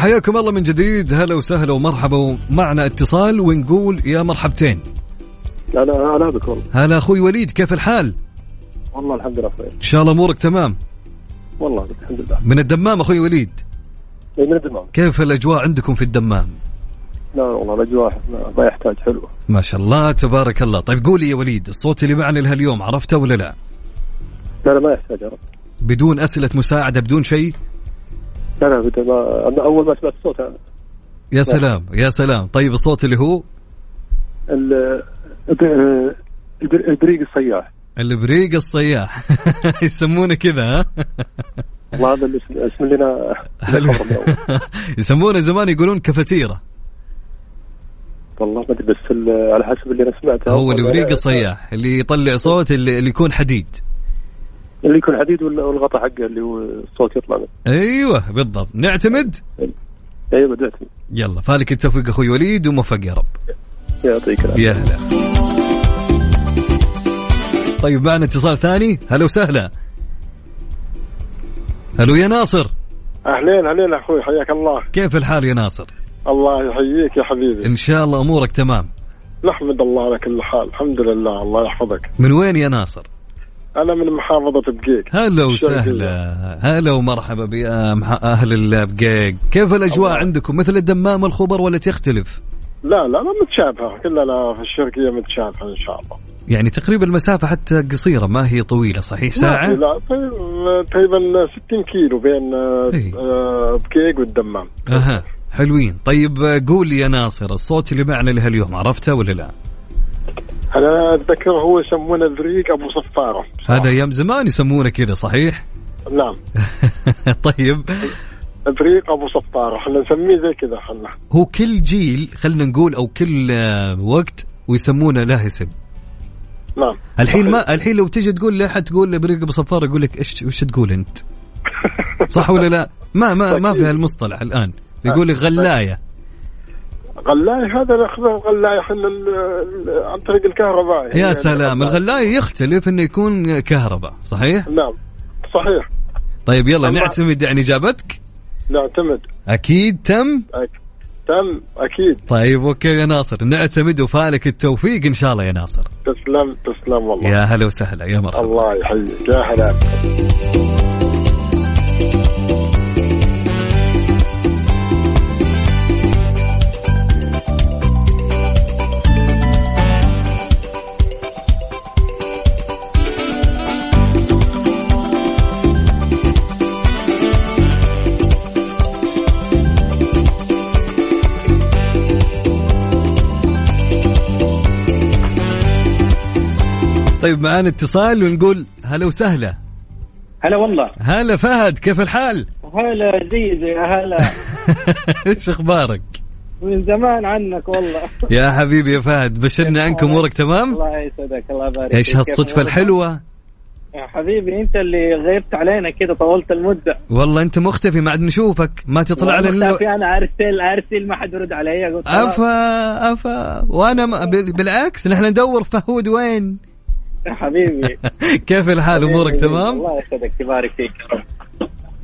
حياكم الله من جديد. هلا وسهلا ومرحبا. معنا اتصال ونقول يا مرحبتين. أنا هلا بك والله هلا أخوي وليد كيف الحال؟ والله الحمد لله بخير. إن شاء الله أمورك تمام. والله الحمد لله. من الدمام أخوي وليد؟ إيه، من الدمام. كيف الأجواء عندكم في الدمام؟ لا والله الأجواء ما- يحتاج حلوة. ما شاء الله تبارك الله. طيب قولي يا وليد الصوت اللي معنا لهاليوم عرفته ولا لا؟ لا لا ما يحتاج بدون أسئلة مساعدة بدون شيء؟ لا لا بدأ ما أنا أول ما سمعت الصوت أنا يا سلام يا سلام. طيب الصوت اللي هو؟ ال- الب- الب- البريق الصياح البريق الصياح. يسمونه كذا ها؟ والله هذا الاسم اسم أنا حلو. يسمونه زمان يقولون كفتيره والله ما أدري بس على حسب اللي أنا سمعته. هو البريق الصياح اللي يطلع صوت اللي, اللي يكون حديد. اللي يكون حديد والغطاء حقه اللي هو الصوت يطلع منه أيوه بالضبط. نعتمد؟ أيوه بدأت يلا فالك التوفيق أخوي وليد وموفق يا رب. يعطيك العافية. يا هلا. طيب معنا اتصال ثاني. هلا وسهلا. هلو يا ناصر. أهلين أهلين أخوي حياك الله. كيف الحال يا ناصر؟ الله يحييك يا حبيبي. إن شاء الله أمورك تمام. نحمد الله على كل حال. الحمد لله الله يحفظك. من وين يا ناصر؟ أنا من محافظة بقيق. هلا الشرقية. وسهلا. هلا ومرحبا بيا مح- أهل البقيق. كيف الأجواء عندكم؟ مثل الدمام الخبر ولا تختلف؟ لا لا لا متشابهه كلنا في الشرقية متشابهة إن شاء الله. يعني تقريبا المسافة حتى قصيرة ما هي طويلة صحيح؟ ساعة؟ لا لا تقريبا 60 كيلو بين آه، إيه. آه، بقيق والدمام. أها حلوين. طيب آه، قول لي يا ناصر الصوت اللي معنا لهاليوم عرفته ولا لا؟ أنا أتذكر هو يسمونه ذريق أبو صفاره هذا أيام زمان يسمونه كذا صحيح؟ نعم. طيب. ذريق أبو صفاره إحنا نسميه زي كذا إحنا هو كل جيل خلينا نقول أو كل آه، وقت ويسمونه له اسم. نعم. الحين صحيح. ما الحين لو تجي تقول لأحد تقول له بريق أبو صفار يقول لك إيش وش تقول أنت؟ صح ولا لا؟ ما ما ما في هالمصطلح الآن. يقول لك غلاية. غلاي هذا ناخذ الغلاي إحنا عن طريق الكهرباء. يا يعني سلام. الغلايه يختلف إنه يكون كهرباء صحيح؟ نعم. صحيح. طيب يلا. نعتمد عن إجابتك؟ نعتمد. أكيد. تم؟ أك... تم أكيد. طيب أوكي يا ناصر. نعتمد وفالك التوفيق إن شاء الله يا ناصر. تسلم تسلم والله. يا هلا وسهلا يا مرحبا. الله يحييك. يا هلا. طيب معانا اتصال ونقول هلا وسهلا هلا والله هلا فهد كيف الحال؟ هلا زي زي هلا إيش أخبارك؟ من زمان عنك والله يا حبيبي يا فهد بشرنا عنك أمورك تمام؟ الله يسعدك الله يبارك إيش. هالصدفة؟ الحلوة؟ يا حبيبي أنت اللي غيبت علينا كده طولت المدة والله أنت مختفي ما عاد نشوفك ما تطلع على والله اللو... أنا ارسل أرسل ما حد يرد علي. افا افا وأنا ما... بال- بالعكس نحن ندور فهود وين؟ حبيبي. كيف الحال؟ أمورك تمام؟ الله يسعدك يبارك فيك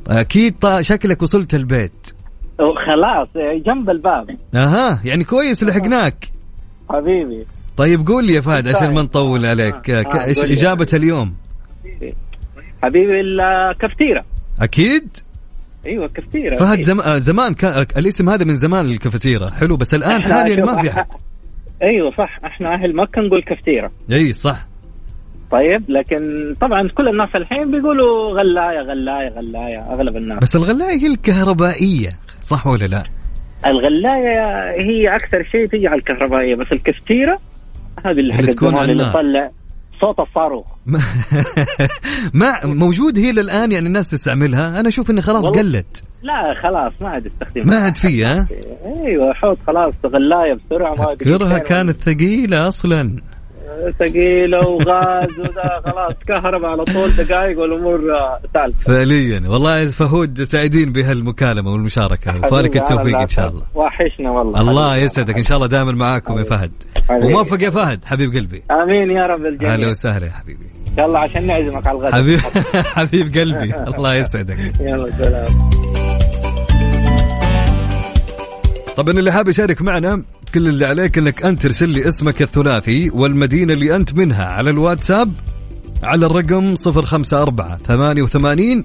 أكيد طا... شكلك وصلت البيت. خلاص جنب الباب. أها يعني كويس لحقناك. حبيبي. طيب قول لي يا فهد عشان ما نطول عليك. آه، آه، إيش. إجابة اليوم؟ حبيبي الكفتيره أكيد؟ أيوه كفتيره فهد. زم... آه، زمان كان الاسم هذا من زمان الكافيتيرا حلو بس الآن حاليا ما في حد. أيوه صح. إحنا أهل مكه نقول كفتيره إي صح. طيب لكن طبعا كل الناس الحين بيقولوا غلاية غلاية غلاية أغلب الناس بس الغلاية هي الكهربائية صح ولا لا؟ الغلاية هي أكثر شيء تيجي على الكهربائية بس الكفتيرة هذه اللي اللي تكون اللي. تطلع صوت الصاروخ ما موجود هي للآن يعني الناس تستعملها أنا أشوف اني خلاص. قلت لا خلاص ما عاد استخدمها ما عاد فيها أيوه حوت خلاص غلاية بسرعة ما أذكرها كيف. كانت ثقيلة أصلا ثقيله وغاز وذا خلاص كهرباء على طول دقائق والأمور سالكه فعليا. والله فهود سعيدين بهالمكالمة والمشاركة. وفالك التوفيق إن شاء الله. وحشنا والله. الله. يسعدك. إن شاء الله دائما معاكم يا فهد. وموفق يا فهد حبيب قلبي. آمين يا رب الجميع. أهلا وسهلا يا حبيبي. يلا عشان نعزمك على الغداء. حبيب حبيب قلبي. الله يسعدك. يلا سلام. طبعا اللي حاب يشارك معنا كل اللي عليك إنك أنت ترسل لي اسمك الثلاثي والمدينة اللي أنت منها على الواتساب على الرقم 054 88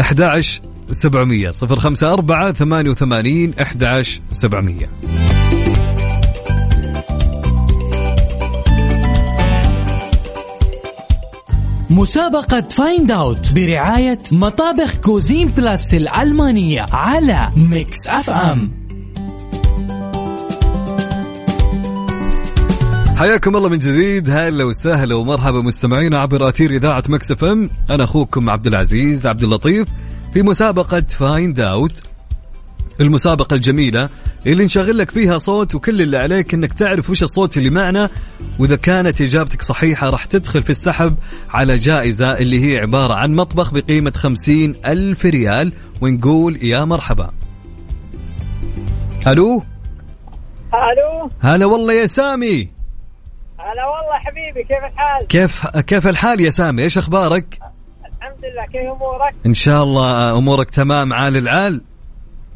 11 700 054 88 11 700 مسابقة Find Out برعاية مطابخ Cuisine Plus الألمانية على Mix FM حياكم الله من جديد. هلا وسهلا ومرحبا مستمعينا عبر أثير إذاعة Mix FM. أنا أخوكم عبد العزيز عبد اللطيف في مسابقة Find Out المسابقة الجميلة اللي نشغل لك فيها صوت وكل اللي عليك إنك تعرف وش الصوت اللي معنا. وإذا كانت إجابتك صحيحة راح تدخل في السحب على جائزة اللي هي عبارة عن مطبخ بقيمة خمسين ألف ريال. ونقول يا مرحبا. ألو؟ ألو؟ هلا والله يا سامي. هلا والله حبيبي كيف الحال؟ كيف كيف الحال يا سامي؟ إيش أخبارك؟ الحمد لله كيف أمورك؟ إن شاء الله أمورك تمام. عال العال؟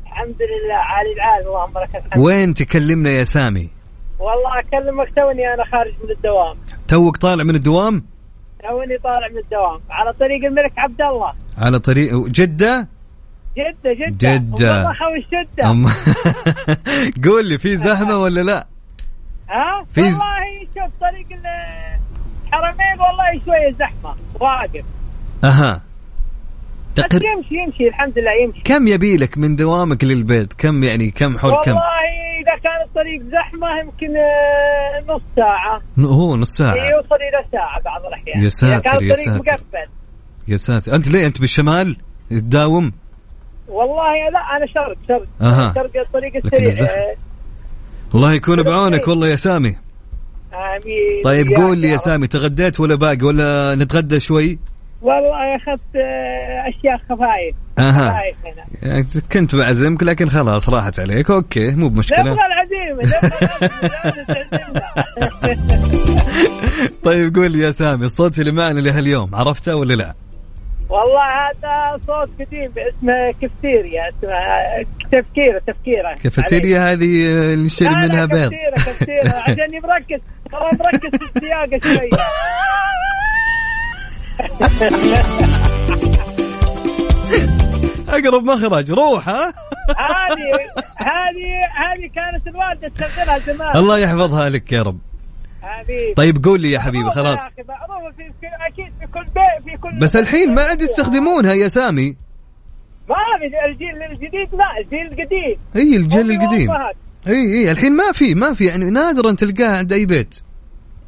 الحمد لله عالي العال اللهم لك الحمد وين تكلمنا يا سامي؟ والله أكلمك توني أنا خارج من الدوام. توك طالع من الدوام؟ توني طالع من الدوام. على طريق الملك عبد الله. على طريق جدة؟ جدة جدة. جدة. أم الله والشدة أم... قول لي في زحمة ولا لا؟ ها؟ في والله شوف طريق ال- الحرمين والله شوية زحمة واقف. أها. بس تقر... يمشي يمشي الحمد لله يمشي. كم يبي لك من دوامك للبيت؟ كم يعني كم حول كم؟ والله إذا كان الطريق زحمة يمكن آه، نص ساعة. ن- هو نص ساعة. يوصل إلى ساعة بعض الأحيان. يا ساتر، يا ساتر. مقفل. يا ساتر. أنت ليه أنت بالشمال؟ تداوم؟ والله لا أنا شرق شرق. أها. شرق الطريق السريع. الله يكون بعونك والله يا سامي. آمين. طيب قول لي يا. سامي تغديت ولا باقي ولا نتغدى شوي؟ والله أخذت آه، أشياء خفايف. أها. يعني كنت بعزمك لكن خلاص راحت عليك. أوكي مو بمشكلة. نبغى العزيمه. طيب قول لي يا سامي الصوت اللي معنا لهاليوم عرفته ولا لا؟ والله هذا صوت قديم اسمه كفتيريا. اسمه آه، تفكيره. تفكيره كافيتيريا هذه اللي نشتري منها بيض. كفتيرة كفتيرة. عشان مركز ترى مركز في السياقة شوية أقرب مخرج روح ها؟ هذه هذه هذه كانت الوالدة تشغلها زمان. الله يحفظها لك يا رب. حبيبي طيب قول لي يا حبيبي خلاص. أكيد في كل بيت في كل بس الحين ما عاد يستخدمونها يا سامي. ما في الجيل الجديد لا الجيل القديم. إي الجيل القديم. إي إي الحين ما في ما في يعني نادرا تلقاها عند أي بيت.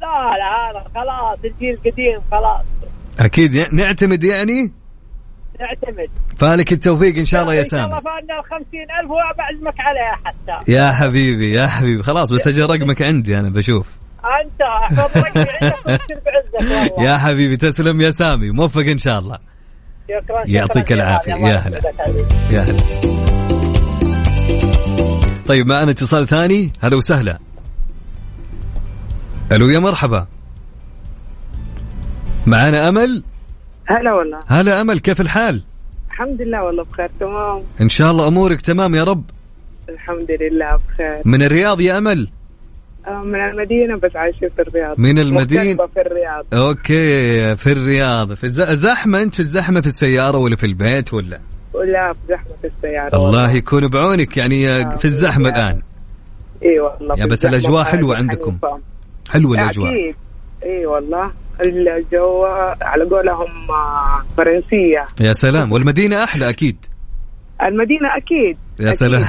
لا لا هذا خلاص الجيل القديم خلاص. أكيد نعتمد يعني؟ نعتمد. فالك التوفيق إن شاء الله يا إن شاء سامي. الله فانا ال 50000 وبعزمك عليها حتى. يا حبيبي يا حبيبي خلاص بسجل رقمك عندي أنا بشوف. أنت بعزك يا حبيبي تسلم يا سامي. موفق إن شاء الله. شكرا يعطيك. الله يا هلا. يا هلا. طيب معنا اتصال ثاني. هلا وسهلا. ألو يا مرحبا. معنا أمل؟ هلا والله. هلا أمل كيف الحال؟ الحمد لله والله بخير تمام. إن شاء الله أمورك تمام يا رب. الحمد لله بخير. من الرياض يا أمل؟ من المدينة بس عايشة في الرياض. من المدينة؟ في الرياض. أوكي في الرياض. في زحمة أنت في الزحمة في السيارة ولا في البيت ولا؟ ولا في زحمة السيارة. الله يكون بعونك. يعني في الزحمة الآن. إي والله يا في بس الزحمة الأجواء هذه حلوة عندكم. حلوة الأجواء. أكيد. إي والله الجو على قولهم آه، فرنسية. يا سلام. والمدينة أحلى أكيد. المدينة أكيد يا أكيد. سلام.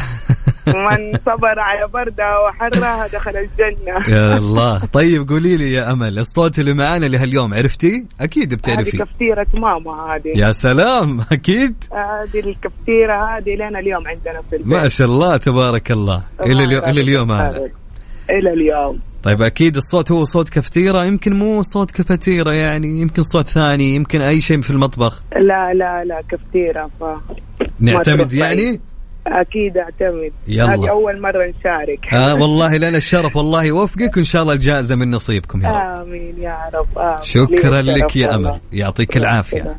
من صبر على بردها وحرها دخل الجنة. يا الله. طيب قولي لي يا أمل الصوت اللي معانا لهاليوم عرفتي؟ أكيد هذه بتعرفي كفتيرة ماما هذه. يا سلام أكيد. هذه الكفتيرة هذه لنا اليوم عندنا في البيت. ما شاء الله تبارك الله. إلى اليوم إلى اليوم هذا. إلى اليوم. طيب أكيد الصوت هو صوت كفتيره يمكن مو صوت كفتيره يعني يمكن صوت ثاني يمكن أي شيء في المطبخ. لا لا لا كفتيرة ف نعتمد يعني؟ أكيد أعتمد. يلا. هذه أول مرة نشارك. آه والله لنا الشرف والله يوفقك وإن شاء الله الجائزة من نصيبكم يا رب. آمين يا رب. آمين. شكرا لك يا. أمل. يعطيك العافية.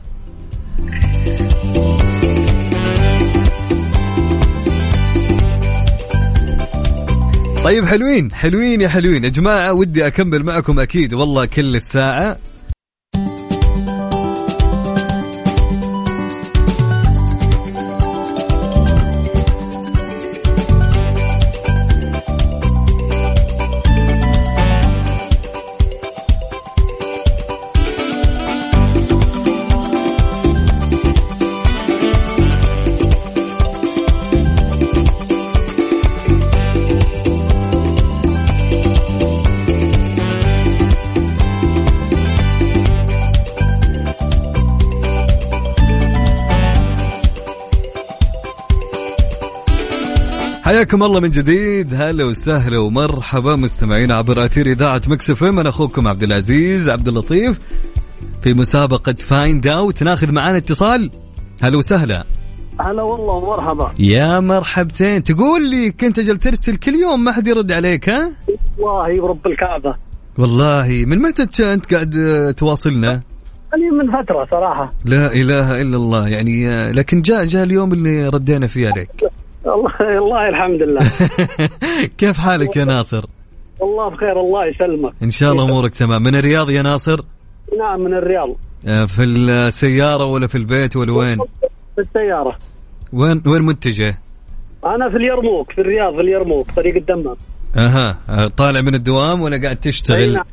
طيب حلوين حلوين يا حلوين. يا جماعة ودي أكمل معكم أكيد. والله كل الساعة حياكم الله من جديد. هلا وسهلا ومرحبا مستمعين عبر أثير إذاعة Mix FM أنا أخوكم عبد العزيز عبد اللطيف. في مسابقة Find Out ناخذ معانا اتصال. هلا وسهلا. هلا والله ومرحبا يا مرحبتين. تقول لي كنت أجل ترسل كل يوم ما حد يرد عليك ها؟ والله ورب الكعبة. والله من متى أنت قاعد تواصلنا؟ يعني من فترة صراحة. لا إله إلا الله يعني لكن جاء جاء اليوم اللي ردينا فيه عليك. والله الحمد لله كيف حالك يا ناصر؟ والله بخير الله يسلمك إن شاء الله أمورك تمام من الرياض يا ناصر؟ نعم من الرياض آه، في السيارة ولا في البيت ولا وين؟ في السيارة وين وين متجه؟ أنا في اليرموك في الرياض في اليرموك طريق الدمام أها آه، طالع من الدوام ولا قاعد تشتغل؟ نعم.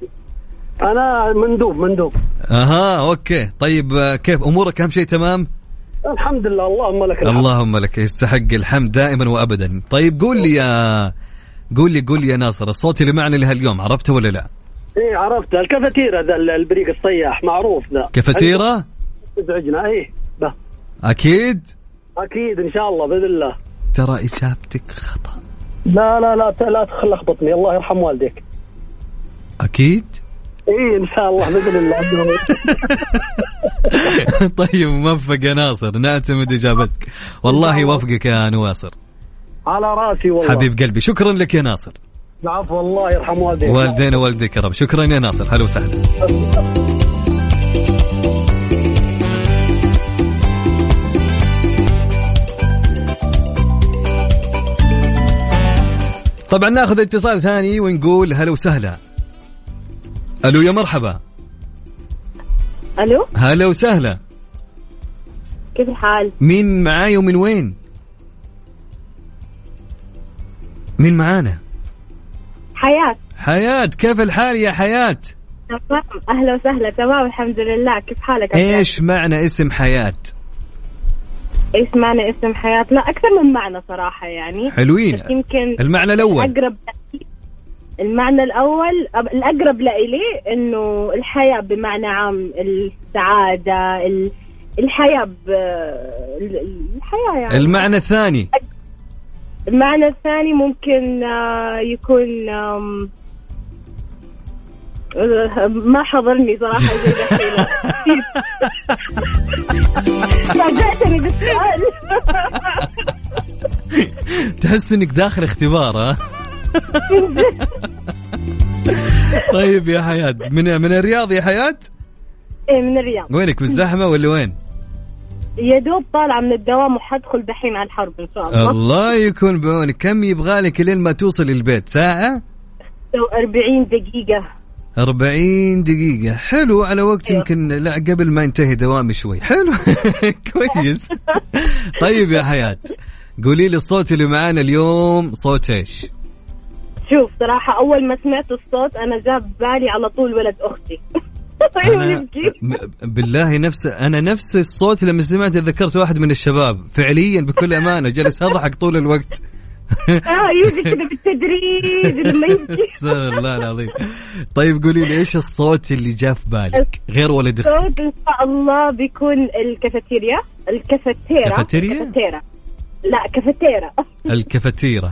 أنا مندوب مندوب أها okay طيب آه، كيف أمورك أهم شيء تمام؟ الحمد لله اللهم لك الحمد. اللهم لك يستحق الحمد دائما وابدا. طيب قول لي يا قول لي قول لي يا ناصر الصوت اللي معنا لهاليوم عرفته ولا لا؟ إيه عرفت الكافيتيرا ذا البريق الصياح معروف ذا. كافيتيرا ازعجنا إيه ده أكيد؟ أكيد إن شاء الله بإذن الله. ترى إجابتك خطأ. لا لا لا لا تلخبطني الله يرحم والديك. أكيد؟ إيه إن شاء الله بإذن الله. طيب موفق يا ناصر نعتمد إجابتك. والله يوفقك يا نواصر على رأسي والله. حبيب قلبي شكرا لك يا ناصر. العفو الله يرحم والديك. والدينا والديك يا رب. شكرا يا ناصر هلا وسهلا. طبعا ناخذ اتصال ثاني ونقول هلا وسهلا. ألو يا مرحبا ألو هلا وسهلا كيف الحال؟ مين معاي ومن وين؟ مين معانا؟ حياة حياة كيف الحال يا حياة؟ تمام أهلا وسهلا تمام الحمد لله كيف حالك؟ إيش معنى اسم حياة؟ إيش معنى اسم حياة؟ لا أكثر من معنى صراحة يعني حلوين يمكن المعنى الأول أقرب المعنى الأول الأقرب لإلي إنه الحياة بمعنى عام السعادة الحياة الحياة يعني. المعنى الثاني. المعنى الثاني ممكن آه، يكون ما حضرني صراحة زي فاجأتني بالسؤال. تحس إنك داخل اختبار ها؟ طيب يا حياة من من الرياض يا حياة؟ إيه من الرياض وينك بالزحمة ولا وين؟ يا دوب طالعة من الدوام وحدخل دحين على الحرب إن شاء الله الله يكون بعونك كم يبغى لك لين ما توصل البيت ساعة؟ 40 دقيقة 40 دقيقة حلو على وقت أيوه. يمكن لا قبل ما ينتهي دوامي شوي حلو كويس طيب يا حياة قولي لي الصوت اللي معانا اليوم صوت إيش؟ شوف صراحة أول ما سمعت الصوت أنا جاب بالي على طول ولد أختي. أنا بالله نفس أنا نفس الصوت لما سمعت ذكرت واحد من الشباب. فعليا بكل أمانة جلس اضحك طول الوقت. آه يجي كذا بالتدريج لما يجي استغفر الله العظيم. طيب قولي لي إيش الصوت اللي جاء في بالك؟ غير ولد أختك. الصوت إن شاء الله بيكون الكافيتيريا. الكافيتيرا. كافيتيريا؟ لا كافيتيرا. الكافيتيرا.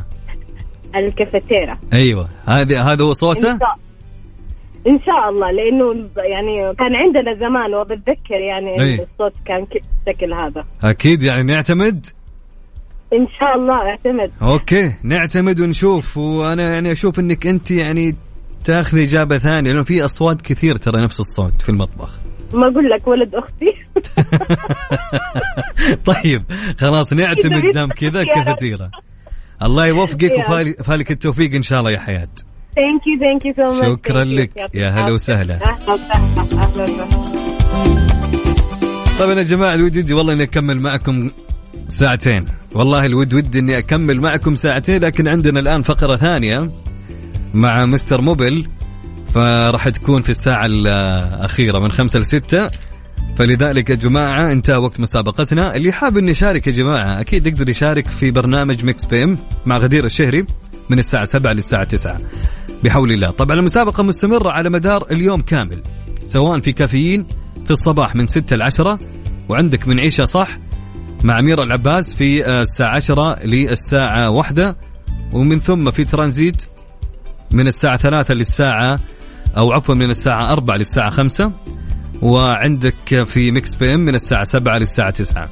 الكافيتيرا. أيوه. هذا هذا هو صوته؟ إن شاء الله لأنه يعني كان عندنا زمان وبتذكر يعني أي. الصوت كان بالشكل هذا. أكيد يعني نعتمد؟ إن شاء الله اعتمد. okay نعتمد ونشوف. وأنا يعني أشوف إنك أنت يعني تأخذي إجابة ثانية لأنه في أصوات كثير ترى نفس الصوت في المطبخ. ما أقول لك ولد أختي. طيب خلاص نعتمد دام كذا كافيتيرا. الله يوفقك. وفالك فالك التوفيق إن شاء الله يا حياة. thank you thank you so much شكراً لك. يا هلا وسهلا. أهلا وسهلا. أهلا طبعا يا جماعة الود ودي والله إني أكمل معكم ساعتين. والله الود ودي إني أكمل معكم ساعتين لكن عندنا الآن فقرة ثانية مع Mister Mobile. فراح تكون في الساعة الأخيرة من خمسة لستة. فلذلك يا جماعة انتهى وقت مسابقتنا. اللي حاب إنه يشارك يا جماعة أكيد يقدر يشارك في برنامج Mix PM مع غدير الشهري من الساعة 7 للساعة 9 بحول الله. طبعا المسابقة مستمرة على مدار اليوم كامل سواء في كافيين في الصباح من 6 ل 10 وعندك من عيشة صح مع أمير العباس في الساعة 10 للساعة 1 ومن ثم في ترانزيت من الساعة 3 للساعة أو عفوا من الساعة 4 للساعة 5 وعندك في Mix PM من الساعة 7 للساعة 9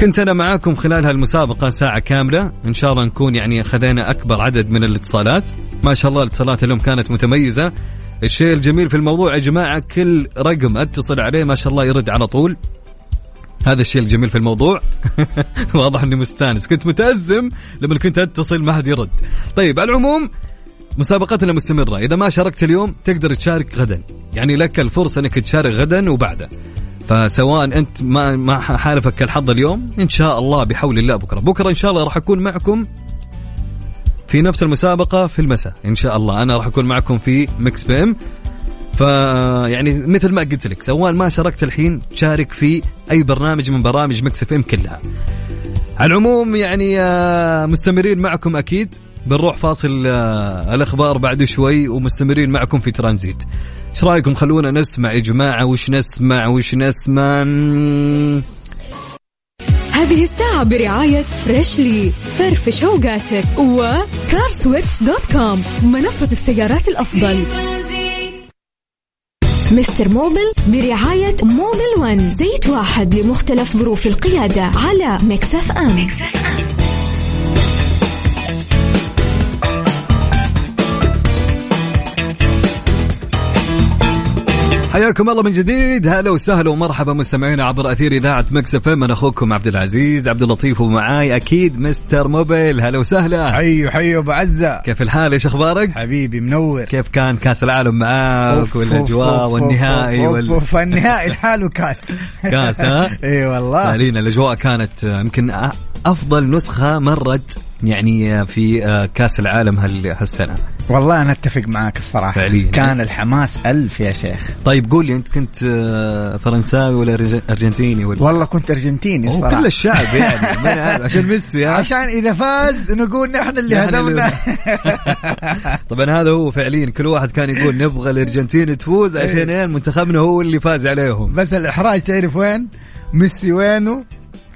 كنت أنا معاكم خلال هالمسابقة ساعة كاملة. إن شاء الله نكون يعني خذينا أكبر عدد من الاتصالات. ما شاء الله الاتصالات اليوم كانت متميزة. الشيء الجميل في الموضوع يا جماعة كل رقم أتصل عليه ما شاء الله يرد على طول. هذا الشيء الجميل في الموضوع. واضح إني مستانس. كنت متأزم. لما كنت أتصل ما حد يرد. طيب على العموم مسابقتنا مستمرة. إذا ما شاركت اليوم تقدر تشارك غدا. يعني لك الفرصة أنك تشارك غدا وبعده. فسواء أنت ما ما حالفك الحظ اليوم إن شاء الله بحول الله بكرة. بكرة إن شاء الله راح أكون معكم في نفس المسابقة في المساء. إن شاء الله أنا راح أكون معكم في Mix PM. ف يعني مثل ما قلت لك سواء ما شاركت الحين تشارك في أي برنامج من برامج Mix FM كلها. على العموم يعني آه، مستمرين معكم أكيد. بنروح فاصل آه، الأخبار بعد شوي ومستمرين معكم في ترانزيت. إيش رأيكم؟ خلونا نسمع يا جماعة وش نسمع وش نسمع. هذه الساعة برعاية Freshly فرفش اوقاتك و CarSwitch dot com منصة السيارات الأفضل. Mister Mobil برعاية Mobil One زيت واحد لمختلف ظروف القيادة على Mix FM. حياكم الله من جديد. هلا وسهلا ومرحبا مستمعينا عبر أثير إذاعة Mix FM. أنا أخوكم عبد العزيز عبد اللطيف ومعاي أكيد Mister Mobil. هلا وسهلا. حيو حيو أبو عزة. كيف الحال؟ إيش أخبارك؟ حبيبي منور. كيف كان كأس العالم معاك والأجواء والنهائي وال... أوف، النهائي لحاله كاس كاس ها؟ إي والله. فعليا الأجواء كانت يمكن أفضل نسخة مرت يعني آه، في آه، كاس العالم هال- هالسنة. والله أنا أتفق معاك الصراحة. فعلياً. كان الحماس ألف يا شيخ. طيب قول لي أنت كنت آه، فرنساوي ولا أرجنتيني ولا؟ والله كنت أرجنتيني الصراحة. كل الشعب يعني. عشان ميسي؟ عشان إذا فاز نقول نحن اللي هزمنا. طبعا هذا هو فعليا. كل واحد كان يقول نبغى الأرجنتين تفوز عشان إيه منتخبنا هو اللي فاز عليهم. بس الإحراج تعرف وين؟ ميسي وينه؟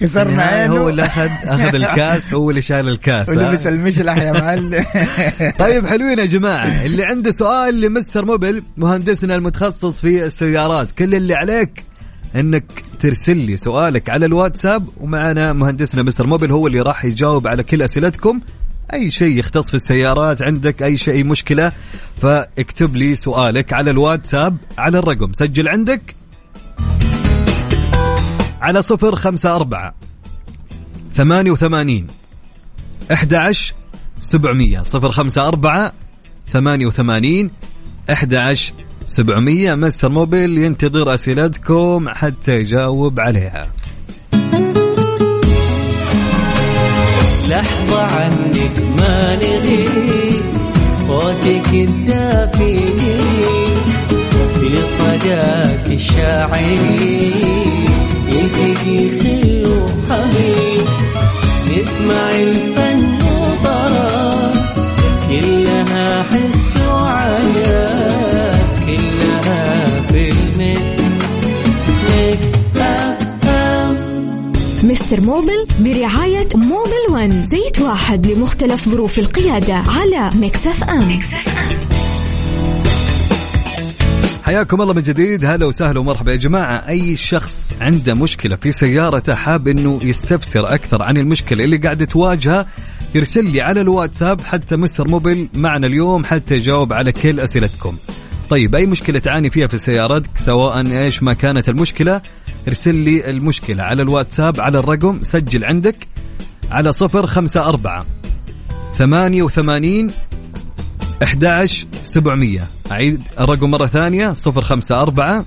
كسرنا النهاية عينه هو اللي اخذ أخذ الكاس هو اللي شال الكاس؟ ولبس المجلح يا معلم. طيب حلوين يا جماعة. اللي عنده سؤال لمستر موبل مهندسنا المتخصص في السيارات كل اللي عليك إنك ترسل لي سؤالك على الواتساب ومعنا مهندسنا مستر موبل هو اللي راح يجاوب على كل أسئلتكم. أي شيء يختص في السيارات عندك أي شيء مشكلة فاكتب لي سؤالك على الواتساب على الرقم. سجل عندك. على صفر خمسة أربعة ثمانية وثمانين أحد سبعمية. صفر خمسة أربعة ثمانية وثمانين أحد سبعمية. مستر موبيل ينتظر أسئلتكم حتى يجاوب عليها. لحظة عنك ما نغيب صوتك الدافئ في صداك الشاعري يلتقي خل وحبيب نسمع الفن وطرب كلها حس وعجب كلها في الميكس Mix FM Mister Mobil برعاية Mobil One زيت واحد لمختلف ظروف القيادة على Mix FM. حياكم الله من جديد. هلا وسهلا ومرحبا يا جماعة. أي شخص عنده مشكلة في سيارته حاب أنه يستفسر أكثر عن المشكلة اللي قاعد تواجهه يرسل لي على الواتساب حتى Mister Mobil معنا اليوم حتى يجاوب على كل أسئلتكم. طيب أي مشكلة تعاني فيها في سيارتك سواء إيش ما كانت المشكلة ارسل لي المشكلة على الواتساب على الرقم سجل عندك على صفر خمسة أربعة 88 11 700 أعيد الرقم مرة ثانية 054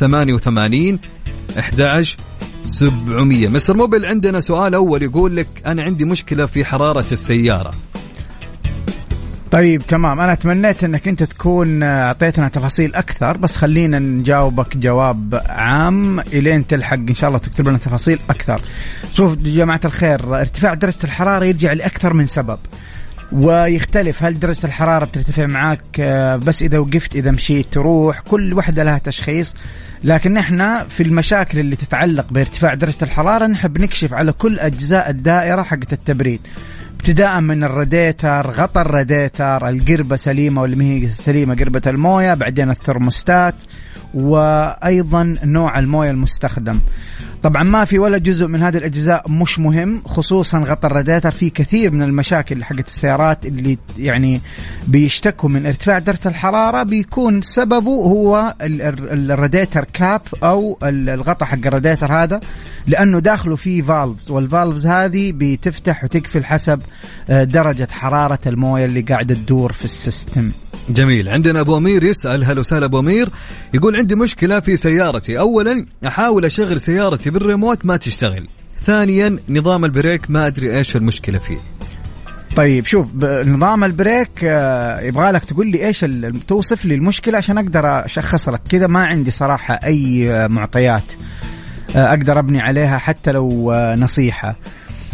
88 11 700 مستر موبل عندنا سؤال أول يقول لك أنا عندي مشكلة في حرارة السيارة. طيب تمام. أنا تمنيت إنك أنت تكون آه، أعطيتنا تفاصيل أكثر بس خلينا نجاوبك جواب عام إلين تلحق إن شاء الله تكتب لنا تفاصيل أكثر. شوف جماعة الخير ارتفاع درجة الحرارة يرجع لأكثر من سبب. ويختلف. هل درجة الحرارة بترتفع معك آه، بس إذا وقفت إذا مشيت تروح كل وحدة لها تشخيص. لكن إحنا في المشاكل اللي تتعلق بارتفاع درجة الحرارة نحب نكشف على كل أجزاء الدائرة حقت التبريد. ابتداء من الراديتر غطى الراديتر القربة سليمة ولا ما هي سليمة قربة الموية بعدين الثرموستات وأيضا نوع الموية المستخدم. طبعا ما في ولا جزء من هذه الأجزاء مش مهم خصوصا غطى الراديتر في كثير من المشاكل حقت السيارات اللي يعني بيشتكوا من ارتفاع درجة الحرارة بيكون سببه هو ال- ال- الراديتر كاب أو ال- الغطاء حق الراديتر هذا لأنه داخله فيه valves وال valves هذه بتفتح وتقفل حسب آه، درجة حرارة الموية اللي قاعدة تدور في ال system. جميل. عندنا أبو أمير يسأل هلا وسهلا أبو أمير؟ يقول عندي مشكلة في سيارتي. اولا أحاول أشغل سيارتي بالريموت ما تشتغل. ثانيا نظام ال brake ما أدري إيش المشكلة فيه. طيب شوف نظام ال brake آه، يبغى لك تقول لي إيش توصف لي المشكلة عشان أقدر أشخص لك. كذا ما عندي صراحة أي آه، معطيات آه، أقدر أبني عليها حتى لو نصيحة.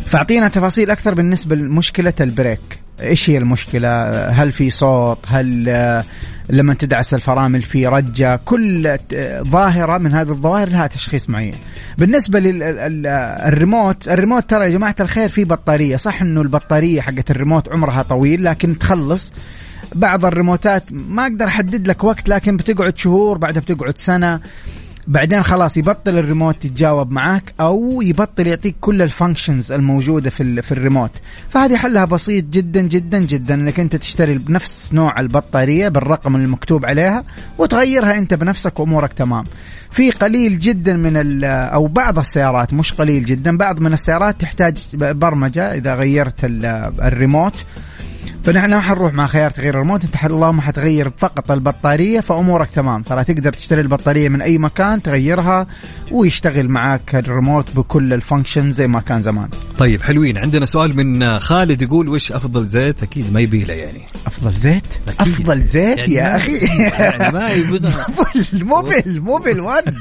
فأعطينا تفاصيل أكثر بالنسبة لمشكلة ال brake. إيش هي المشكلة؟ هل في صوت؟ هل آه، لما تدعس الفرامل في رجة؟ كل ظاهرة من هذه الظواهر لها تشخيص معين. بالنسبة للريموت الريموت ترى يا جماعة الخير في بطارية. صح إنه البطارية حقت الريموت عمرها طويل لكن تخلص. بعض الريموتات ما أقدر أحدد لك وقت لكن بتقعد شهور بعدها بتقعد سنة. بعدين خلاص يبطل الريموت يتجاوب معك أو يبطل يعطيك كل ال functions الموجودة في في الريموت. فهذه حلها بسيط جدا جدا جدا إنك أنت تشتري بنفس نوع البطارية بالرقم المكتوب عليها وتغيرها أنت بنفسك وأمورك تمام. في قليل جدا من أو بعض السيارات مش قليل جدا بعض من السيارات تحتاج برمجة إذا غيرت ال- الريموت. فنحن ما حنروح مع خيار تغيير الريموت انت اللهم حتغير فقط البطارية فأمورك تمام. ترى تقدر تشتري البطارية من أي مكان تغيرها ويشتغل معك الريموت بكل ال function زي ما كان زمان. طيب حلوين. عندنا سؤال من خالد يقول وش أفضل زيت؟ أكيد ما يبيله يعني. أفضل زيت؟ أكيد. أفضل زيت يعني يا أخي. يعني ما يبغى. Mobil Mobil Mobil 1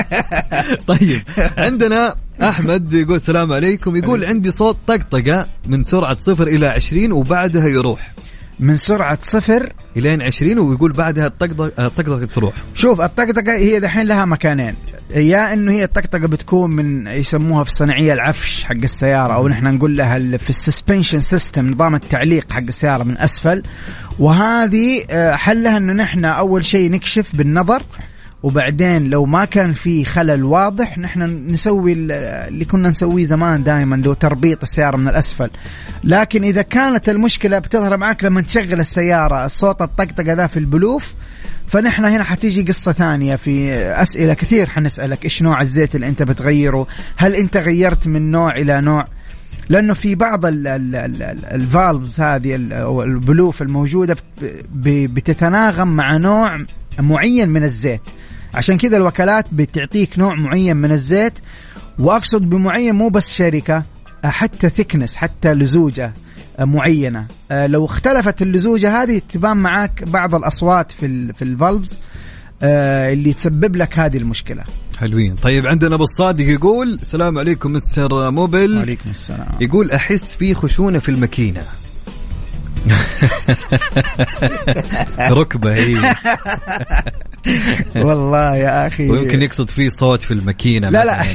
طيب عندنا أحمد يقول السلام عليكم. يقول عندي صوت طقطقة من سرعة صفر إلى 20 وبعدها يروح. من سرعة صفر إلين 20 ويقول بعدها الطقطقه الطقطقة تروح. شوف الطقطقة هي دحين لها مكانين. يا إنه هي الطقطقة بتكون من يسموها في الصناعية العفش حق السيارة أو نحن نقول لها في ال suspension system نظام التعليق حق السيارة من أسفل. وهذه آه، حلها إنه نحن أول شيء نكشف بالنظر. وبعدين لو ما كان في خلل واضح نحن نسوي ال- اللي كنا نسويه زمان دائما لو تربيط السيارة من الأسفل. لكن إذا كانت المشكلة بتظهر معك لما تشغل السيارة الصوت الطقطقة ذا في البلوف فنحن هنا حتيجي قصة ثانية في أسئلة كثير حنسألك. إيش نوع الزيت اللي أنت بتغيره؟ هل أنت غيرت من نوع إلى نوع؟ لأنه في بعض ال- ال- ال- ال- ال valves هذه البلوف ب- بتتناغم مع نوع معين من الزيت. عشان كذا الوكالات بتعطيك نوع معين من الزيت وأقصد بمعين مو بس شركة حتى thickness حتى لزوجة معينة. آه، لو اختلفت اللزوجة هذه تبان معاك بعض الأصوات في في ال valves آه، اللي تسبب لك هذه المشكلة. حلوين. طيب عندنا ابو الصادق يقول السلام عليكم مستر موبل. وعليكم السلام. يقول أحس في خشونة في الماكينة. ركبة هي والله يا أخي. ويمكن يقصد فيه صوت في الماكينة لا لا.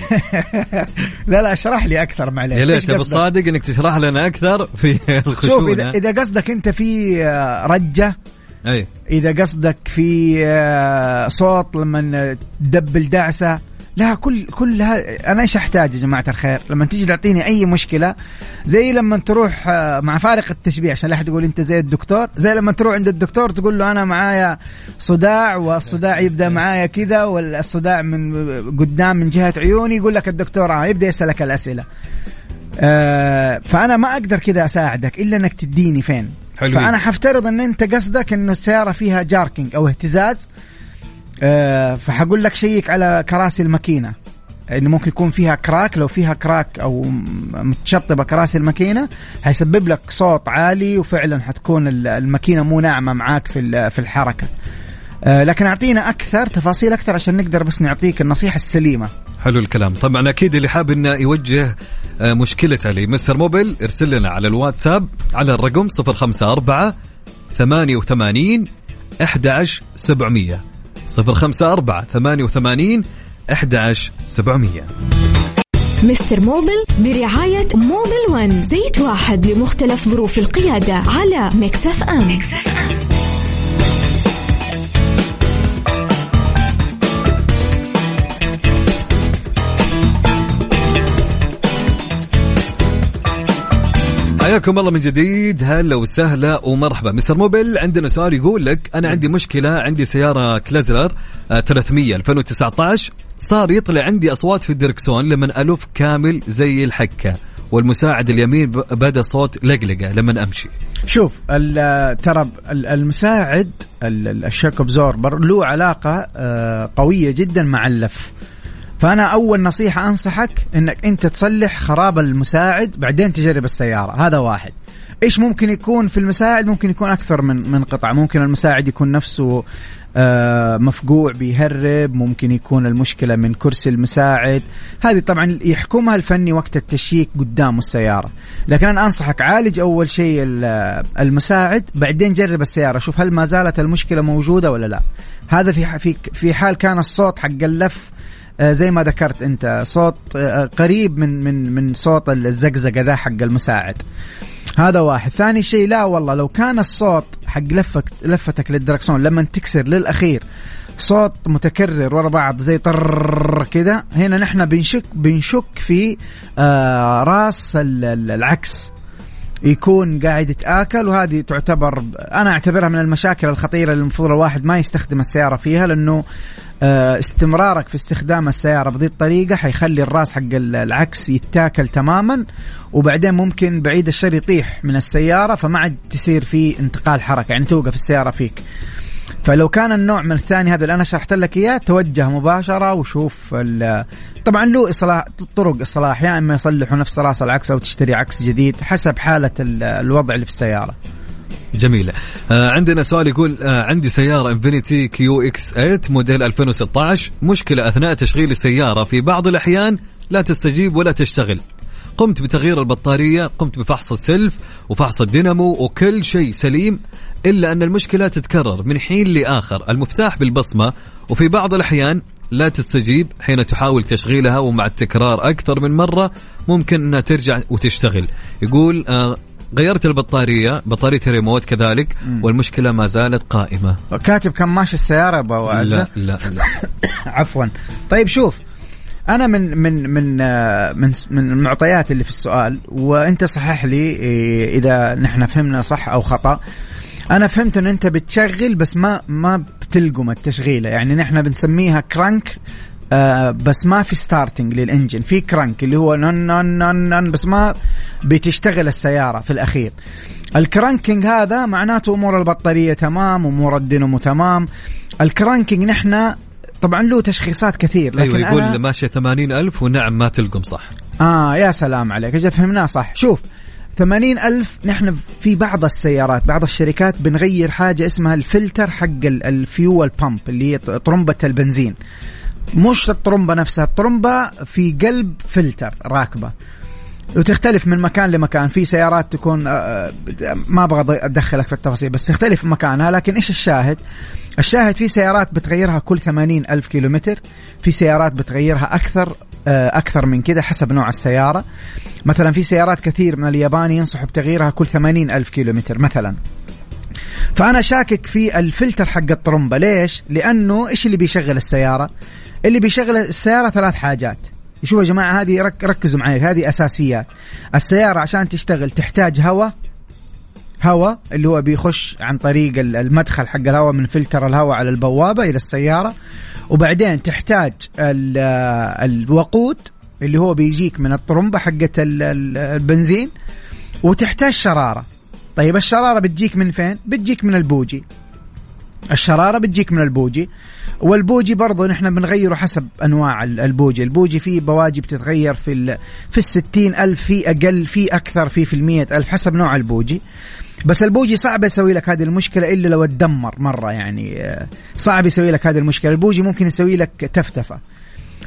لا لا اشرح لي أكثر معلش يا قصدك؟ الصادق إنك تشرح لنا أكثر في الخشونة. شوف اذا إذا قصدك أنت في آه، رجة أي. إذا قصدك في آه، صوت لما تدبل دعسة لا كل كل أنا إيش أحتاج يا جماعة الخير؟ لما تيجي تعطيني أي مشكلة زي لما تروح آه، مع فارق التشبيه عشان لا أحد يقول أنت زي الدكتور زي لما تروح عند الدكتور تقول له أنا معايا صداع والصداع يبدأ معايا كذا والصداع من قدام من جهة عيوني يقول لك الدكتور آه يبدأ يسألك الأسئلة. آه فأنا ما أقدر كذا أساعدك إلا إنك تديني فين. حلوين. فأنا حفترض إن أنت قصدك إنه السيارة فيها جاركينج أو اهتزاز آه فحقول لك شيك على كراسي الماكينة. انه ممكن يكون فيها كراك لو فيها كراك أو متشطبة كراسي الماكينة حيسبب لك صوت عالي وفعلا حتكون ال- الماكينة مو ناعمة معاك في في الحركة. آه، لكن أعطينا أكثر تفاصيل أكثر عشان نقدر بس نعطيك النصيحة السليمة. حلو الكلام. طبعا أكيد اللي حاب إنه يوجه آه، مشكلته ل Mister Mobil ارسل لنا على الواتساب على الرقم 054 88 11700 054 88 11700 Mister Mobil برعاية Mobil One زيت واحد لمختلف ظروف القيادة على Mix FM. حياكم الله من جديد هلا وسهلا ومرحبا. Mister Mobil عندنا سؤال يقول لك أنا عندي مشكلة عندي سيارة Chrysler آه، 300 2019 صار يطلع عندي أصوات في الدركسون لما ألف كامل زي الحكة والمساعد اليمين بدا صوت لقلقة لما أمشي. شوف ترى ال- المساعد ال- ال- ال shock absorber له علاقة آه، قوية جدا مع اللف. فأنا أول نصيحة أنصحك إنك أنت تصلح خراب المساعد بعدين تجرب السيارة. هذا واحد. إيش ممكن يكون في المساعد؟ ممكن يكون أكثر من من قطعة. ممكن المساعد يكون نفسه آه، مفقوع بيهرب. ممكن يكون المشكلة من كرسي المساعد. هذه طبعا يحكمها الفني وقت التشييك قدام السيارة. لكن أنا أنصحك عالج أول شيء ال- المساعد بعدين جرب السيارة. شوف هل ما زالت المشكلة موجودة ولا لا. هذا في في في حال كان الصوت حق اللف زي ما ذكرت انت صوت آه، قريب من من من صوت الزقزقة ذا حق المساعد. هذا واحد. ثاني شيء لا والله لو كان الصوت حق لفك لفتك للدركسون لما تكسر للأخير صوت متكرر ورا بعض زي طر كذا هنا نحن بنشك بنشك في آه راس ال- ال- العكس. يكون قاعد يتآكل وهذه تعتبر أنا أعتبرها من المشاكل الخطيرة اللي المفروض الواحد ما يستخدم السيارة فيها لأنه آه، استمرارك في استخدام السيارة بهذه الطريقة حيخلي الراس حق ال- العكس يتاكل تماما وبعدين ممكن بعيد الشر يطيح من السيارة فما عاد تصير في انتقال حركة يعني توقف السيارة فيك. فلو كان النوع من الثاني هذا اللي أنا شرحت لك إياه توجه مباشرة وشوف طبعا له إصلاح طرق إصلاح يا إما يصلحوا نفس راس العكس أو تشتري عكس جديد حسب حالة ال- الوضع اللي في السيارة. جميلة آه عندنا سؤال يقول آه عندي سيارة إنفينيتي QX 8 موديل 2016 مشكلة أثناء تشغيل السيارة في بعض الأحيان لا تستجيب ولا تشتغل. قمت بتغيير البطارية قمت بفحص السلف وفحص الدينامو وكل شيء سليم. إلا أن المشكلة تتكرر من حين لآخر. المفتاح بالبصمة وفي بعض الأحيان لا تستجيب حين تحاول تشغيلها ومع التكرار أكثر من مرة ممكن أنها ترجع وتشتغل. يقول آه غيرت البطارية بطارية الريموت كذلك والمشكلة ما زالت قائمة. كاتب كم ماشي السيارة أبو لا؟ لا لا. عفوا. طيب شوف أنا من من من آه، من من المعطيات اللي في السؤال وأنت صحح لي إيه، إذا نحن فهمنا صح أو خطأ. أنا فهمت إن أنت بتشغل بس ما ما بتلقم التشغيلة. يعني نحن بنسميها crank آه بس ما في starting لل engine في crank اللي هو نن نن نن نن بس ما بتشتغل السيارة في الأخير. ال cranking هذا معناته أمور البطارية تمام أمور الدينامو تمام. ال cranking نحن طبعا له تشخيصات كثير لكن أيوة يقول أنا ثمانين ألف ونعم ما تلقم صح. آه يا سلام عليك أجل فهمناه صح. شوف ثمانين ألف نحن في بعض السيارات بعض الشركات بنغير حاجة اسمها الفلتر حق ال- ال fuel pump اللي هي طرمبة البنزين. مش الطرمبة نفسها الطرمبة في قلب فلتر راكبة. وتختلف من مكان لمكان في سيارات تكون آه، آه، ما أبغى أدخلك في التفاصيل بس تختلف مكانها لكن إيش الشاهد؟ الشاهد في سيارات بتغيرها كل 80 ألف كيلومتر في سيارات بتغيرها أكثر آه، أكثر من كده حسب نوع السيارة. مثلا في سيارات كثير من اليابان ينصحوا بتغييرها كل 80 ألف كيلومتر مثلا. فأنا شاكك في الفلتر حق الطرمبة. ليش؟ لأنه إيش اللي بيشغل السيارة؟ اللي بيشغل السيارة ثلاث حاجات. شوفوا يا جماعة هذه رك ركزوا معي هذه أساسيات. السيارة عشان تشتغل تحتاج هواء هواء اللي هو بيخش عن طريق ال- المدخل حق الهواء من فلتر الهواء على البوابة إلى السيارة. وبعدين تحتاج ال- الوقود اللي هو بيجيك من الطرمبة حقت ال- ال- البنزين وتحتاج شرارة. طيب الشرارة بتجيك من فين؟ بتجيك من البوجي. الشرارة بتجيك من البوجي. والبوجي برضه نحن بنغيره حسب أنواع ال- البوجي. البوجي في بواجي بتتغير في ال في الستين ألف في أقل في أكثر في في المية ألف حسب نوع البوجي. بس البوجي صعب يسوي لك هذه المشكلة إلا لو اتدمر مرة يعني آه، صعب يسوي لك هذه المشكلة. البوجي ممكن يسوي لك تفتفة.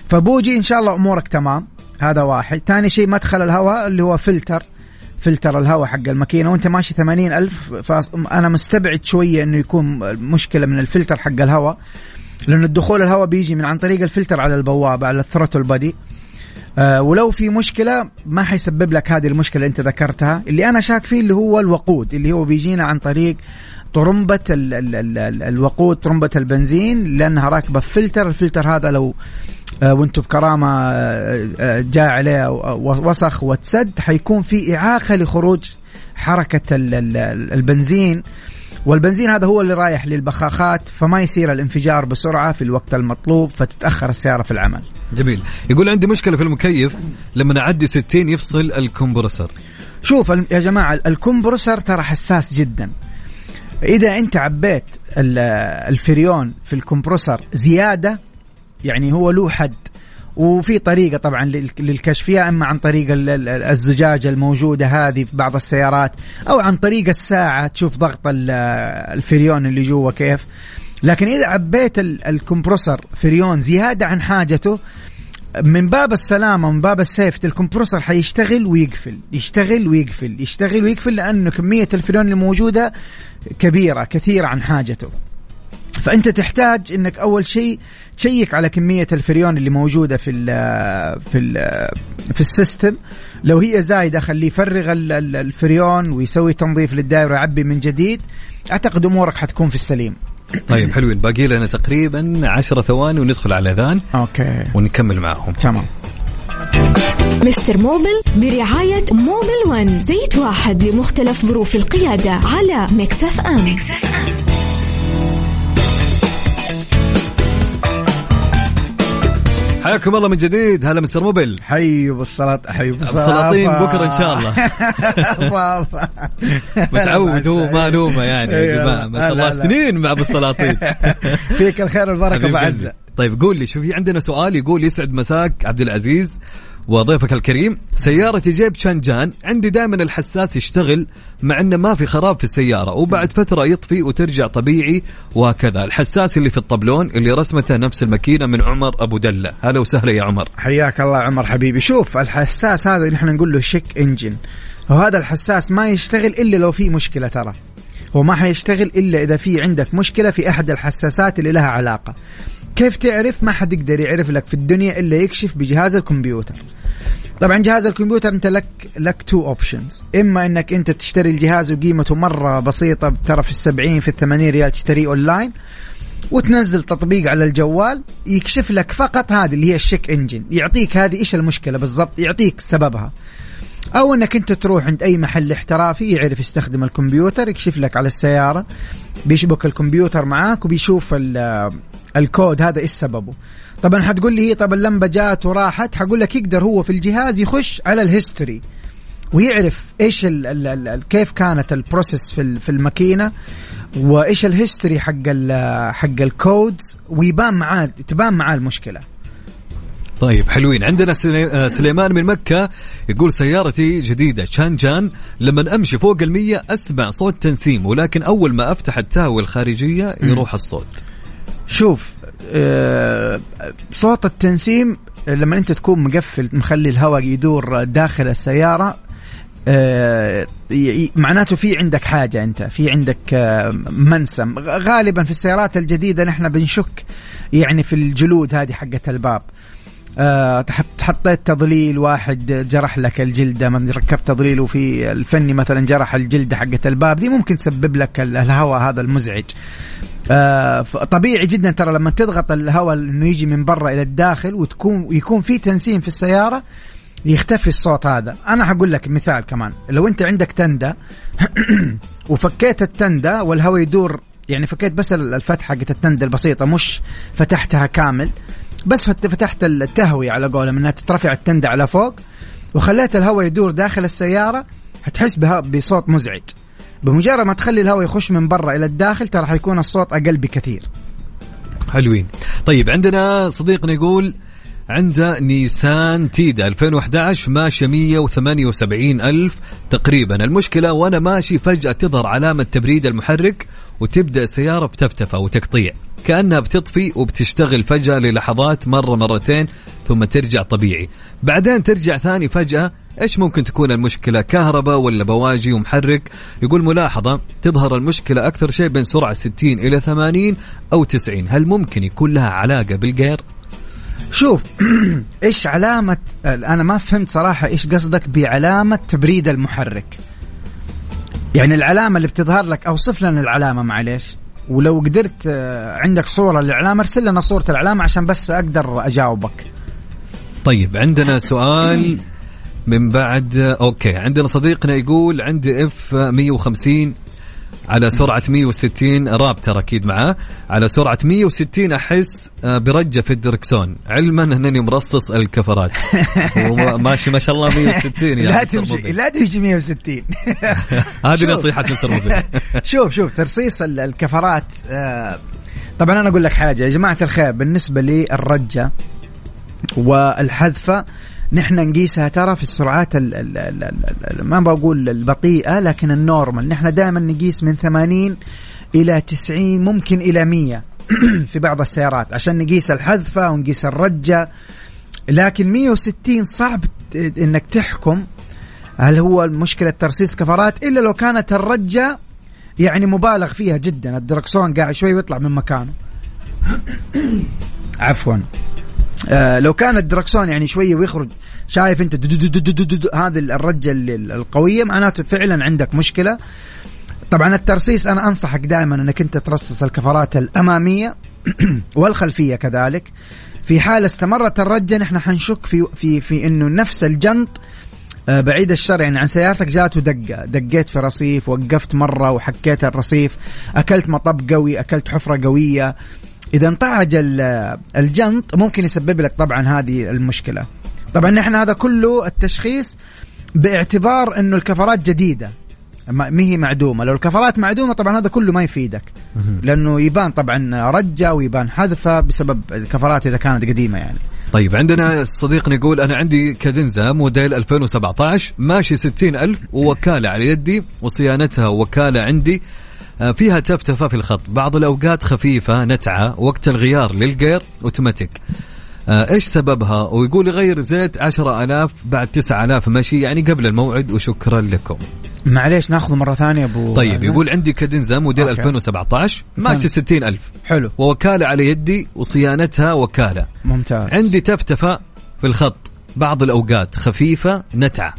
فبوجي إن شاء الله أمورك تمام هذا واحد. ثاني شيء مدخل الهواء اللي هو فلتر. فلتر الهواء حق الماكينة. وأنت ماشي 80 ألف فأنا مستبعد شوية إنه يكون مشكلة من الفلتر حق الهواء. لأن الدخول الهواء بيجي من عن طريق الفلتر على البوابة على ال throttle body آه ولو في مشكلة ما حيسبب لك هذه المشكلة اللي أنت ذكرتها. اللي أنا شاك فيه اللي هو الوقود اللي هو بيجينا عن طريق طرمبة ال ال ال ال الوقود طرمبة البنزين لأنها راكبة فلتر. الفلتر هذا لو آه وأنتم بكرامة آه، آه، جاء عليه وسخ وتسد حيكون في إعاقة لخروج حركة ال- ال- ال- البنزين. والبنزين هذا هو اللي رايح للبخاخات فما يصير الانفجار بسرعة في الوقت المطلوب فتتأخر السيارة في العمل. جميل. يقول عندي مشكلة في المكيف لما أعدي 60 يفصل الكمبرسر. شوف يا جماعة الكمبرسر ترى حساس جدا. إذا أنت عبيت ال- الفريون في الكمبرسر زيادة يعني هو له حد. وفي طريقة طبعا لل- للكشف يا إما عن طريق ال- ال- الزجاجة الموجودة هذه في بعض السيارات أو عن طريق الساعة تشوف ضغط ال- الفريون اللي جوا كيف. لكن إذا عبيت ال- ال compressor فريون زيادة عن حاجته من باب السلامة من باب ال safety ال compressor حيشتغل ويقفل يشتغل ويقفل يشتغل ويقفل لأنه كمية الفريون اللي موجودة كبيرة كثيرة عن حاجته. فأنت تحتاج إنك أول شيء تشيك على كمية الفريون اللي موجودة في ال في ال في ال system. لو هي زايدة خليه يفرغ ال- ال- الفريون ويسوي تنظيف للدائرة ويعبي من جديد. أعتقد أمورك حتكون في السليم. طيب حلوين. باقي لنا تقريبا 10 ثواني وندخل على الاذان أوكي. ونكمل معهم. تمام. مستر موبل برعاية موبل ون. زيت واحد لمختلف ظروف القيادة على مكسف أم. حياكم الله من جديد. هلا مستر موبل حي بالصلاة حي بالسلاطين بكرة إن شاء الله. متعود هو ما نومه يعني يا أيوة. جماعة. ما شاء الله. سنين مع أبو السلاطين فيك الخير بعزة قلبي. طيب قول لي شوفي عندنا سؤال يقول يسعد مساك عبد العزيز. وضيفك الكريم سيارتي جيب شانجان عندي دائما الحساس يشتغل مع إنه ما في خراب في السيارة وبعد فترة يطفي وترجع طبيعي وهكذا. الحساس اللي في الطبلون اللي رسمته نفس الماكينة من عمر أبو دلة. هلا وسهلا يا عمر. حياك الله عمر حبيبي. شوف الحساس هذا إحنا نقول له شيك إنجن. وهذا الحساس ما يشتغل إلا لو في مشكلة ترى. هو ما حيشتغل إلا إذا في عندك مشكلة في أحد الحساسات اللي لها علاقة. كيف تعرف؟ ما حد يقدر يعرف لك في الدنيا إلا يكشف بجهاز الكمبيوتر. طبعا جهاز الكمبيوتر أنت لك لك two options إما إنك أنت تشتري الجهاز وقيمته مرة بسيطة ترى في السبعين في الثمانين ريال تشتريه اونلاين وتنزل تطبيق على الجوال يكشف لك فقط هذه اللي هي ال check engine يعطيك هذه إيش المشكلة بالضبط؟ يعطيك سببها. أو إنك أنت تروح عند أي محل احترافي يعرف يستخدم الكمبيوتر يكشف لك على السيارة بيشبك الكمبيوتر معاك وبيشوف ال- الكود هذا إيش سببه. طبعا حتقول لي هي طب اللمبة جات وراحت حقول لك يقدر هو في الجهاز يخش على ال history ويعرف إيش ال ال ال ال كيف كانت ال process في في الماكينة وإيش ال history حق ال حق ال codes ويبان معاه تبان معاه المشكلة. طيب حلوين. عندنا آه، سليمان من مكة يقول سيارتي جديدة شانجان. لما أمشي فوق المية أسمع صوت تنسيم ولكن أول ما أفتح التهوية الخارجية يروح الصوت. شوف آه، صوت التنسيم لما أنت تكون مقفل مخلي الهواء يدور داخل السيارة آه، معناته في عندك حاجة أنت في عندك منسم. غالبا في السيارات الجديدة نحن بنشك يعني في الجلود هذه حقت الباب. حطيت تضليل واحد جرح لك الجلدة من ركبت تضليل وفي الفني مثلا جرح الجلدة حقت الباب دي ممكن تسبب لك ال- الهواء هذا المزعج. آه، طبيعي جدا ترى لما تضغط الهواء إنه يجي من برا إلى الداخل وتكون يكون في تنسيم في السيارة يختفي الصوت هذا. أنا حقول لك مثال كمان. لو أنت عندك تندة وفكيت التندة والهواء يدور يعني فكيت بس الفتحة حقت التندة البسيطة مش فتحتها كامل بس فت- فتحت التهوية على قولهم إنها تترفع التندة على فوق وخليت الهواء يدور داخل السيارة هتحس بها بصوت مزعج. بمجرد ما تخلي الهواء يخش من برا إلى الداخل ترى حيكون الصوت أقل بكثير. حلوين. طيب عندنا صديقنا يقول عنده نيسان تيدا. 2011 ماشية 178 ألف تقريبا. المشكلة وأنا ماشي فجأة تظهر علامة تبريد المحرك وتبدأ السيارة بتفتفة وتقطيع. كأنها بتطفي وبتشتغل فجأة للحظات مرة مرتين ثم ترجع طبيعي. بعدين ترجع ثاني فجأة إيش ممكن تكون المشكلة؟ كهرباء ولا بواجي ومحرك؟ يقول ملاحظة تظهر المشكلة أكثر شيء بين سرعة 60 إلى 80 أو 90 هل ممكن يكون لها علاقة بالجير؟ شوف إيش علامة أنا ما فهمت صراحة إيش قصدك بعلامة تبريد المحرك. يعني العلامة اللي بتظهر لك أوصف لنا العلامة معليش. ولو قدرت آه، عندك صورة للعلامة ارسل لنا صورة العلامة عشان بس أقدر أجاوبك. طيب عندنا سؤال من بعد أوكي عندنا صديقنا يقول عندي إف 150 على سرعة 160 رابتر أكيد معاه. على سرعة 160 أحس آه، برجة في الدركسون. علما أنني مرصص الكفرات. وماشي ما شاء الله 160 يا لا تمشي. لا تمشي 160 هذه. نصيحة مستر موبل شوف شوف ترصيص ال- الكفرات آه، طبعا أنا أقول لك حاجة. يا جماعة الخير بالنسبة للرجة والحذفة نحن نقيسها ترى في السرعات ال ال ال ال ال ما بقول البطيئة لكن ال normal. نحن دائما نقيس من 80 إلى 90 ممكن إلى 100 في بعض السيارات عشان نقيس الحذفة ونقيس الرجة. لكن 160 صعب إنك تحكم هل هو مشكلة ترصيص كفرات إلا لو كانت الرجة يعني مبالغ فيها جدا. الدركسون قاعد شوي ويطلع من مكانه. عفوا. آه لو كان الدركسون يعني شوية ويخرج شايف انت دو دو دو دو دو دو هذه الرجة اللي- القوية معناته فعلا عندك مشكلة. طبعا الترصيص أنا أنصحك دائما إنك أنت ترصص الكفرات الأمامية والخلفية كذلك. في حال استمرت الرجة نحن حنشك في في في إنه نفس الجنط آه، بعيد الشر. يعني عن سيارتك جاته دقة دقيت في رصيف وقفت مرة وحكيت الرصيف أكلت مطب قوي أكلت حفرة قوية. إذا انطعج ال- الجنط ممكن يسبب لك طبعا هذه المشكلة. طبعا نحن هذا كله التشخيص باعتبار إنه الكفرات جديدة. ما هي معدومة. لو الكفرات معدومة طبعا هذا كله ما يفيدك. لأنه يبان طبعا رجة ويبان حذفة بسبب الكفرات إذا كانت قديمة يعني. طيب عندنا صديقنا يقول أنا عندي كادنزا موديل 2017 ماشي 60 ألف ووكالة على يدي وصيانتها وكالة عندي فيها تفتفة في الخط. بعض الأوقات خفيفة نتعة وقت الغيار للجير أوتوماتيك. آه، إيش سببها؟ ويقول يغير زيت 10000 بعد 9000 مشي يعني قبل الموعد وشكرا لكم. معليش ناخذ مرة ثانية أبو طيب يقول عندي كادنزا موديل أوكي. 2017 ماشي 60000 حلو. ووكالة على يدي وصيانتها وكالة. ممتاز. عندي تفتفة في الخط. بعض الأوقات خفيفة نتعة.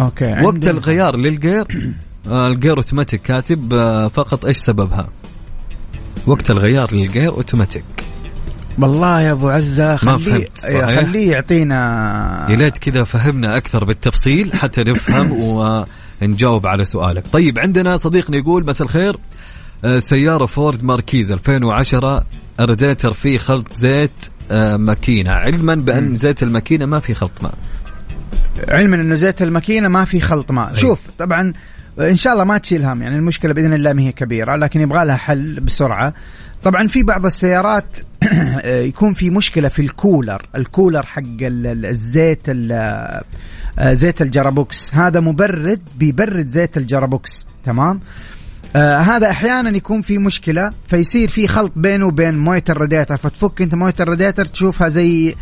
أوكي وقت عندي- الغيار للجير آه، الجير اوتوماتيك كاتب آه، فقط إيش سببها؟ وقت الغيار للجير اوتوماتيك والله يا أبو عزة خليه؟ خليه يعطينا يا ليت كذا فهمنا أكثر بالتفصيل حتى نفهم ونجاوب على سؤالك. طيب عندنا صديقنا يقول مساء الخير. آه، سيارة فورد ماركيز 2010 الراديتر فيه خلط زيت آه، ماكينة. علما بأن زيت الماكينة ما في خلط ماء. علما إنه زيت الماكينة ما في خلط ماء. شوف طبعا إن شاء الله ما تشيل هم يعني المشكلة بإذن الله ما هي كبيرة لكن يبغى لها حل بسرعة. طبعا في بعض السيارات يكون في مشكلة في ال cooler ال cooler حق ال- ال- الزيت ال- آه، زيت ال gearbox. هذا مبرد بيبرد زيت ال gearbox تمام؟ آه هذا أحيانا يكون في مشكلة فيصير في خلط بينه وبين مويه الراديتر فتفك أنت مويه الراديتر تشوفها زي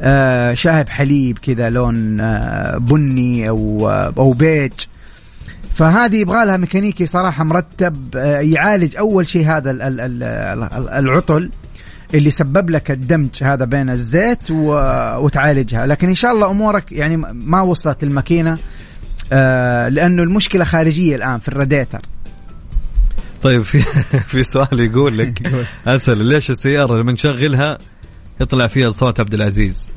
آه شاهب حليب كذا لون آه بني أو آه أو بيج. فهذه يبغى لها ميكانيكي صراحة مرتب آه يعالج أول شيء هذا ال- ال- ال- ال- العطل اللي سبب لك الدمج هذا بين الزيت و- وتعالجها. لكن إن شاء الله أمورك يعني ما وصلت الماكينة آه لأنه المشكلة خارجية الآن في الراديتر. طيب في في سؤال يقول لك أسأل ليش السيارة لما نشغلها يطلع فيها صوت عبد العزيز؟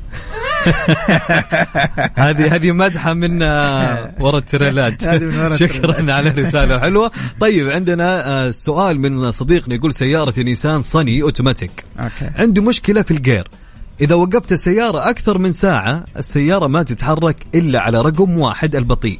هذه هذه مدحة من آه، ورا التريلات. هذه من ورا شكرا التريلات. على الرساله حلوة. طيب عندنا آه، سؤال من صديقنا يقول سيارتي نيسان صني أوتوماتيك. Okay. عندي مشكلة في الجير. إذا وقفت السيارة أكثر من ساعة السيارة ما تتحرك إلا على رقم واحد البطيء.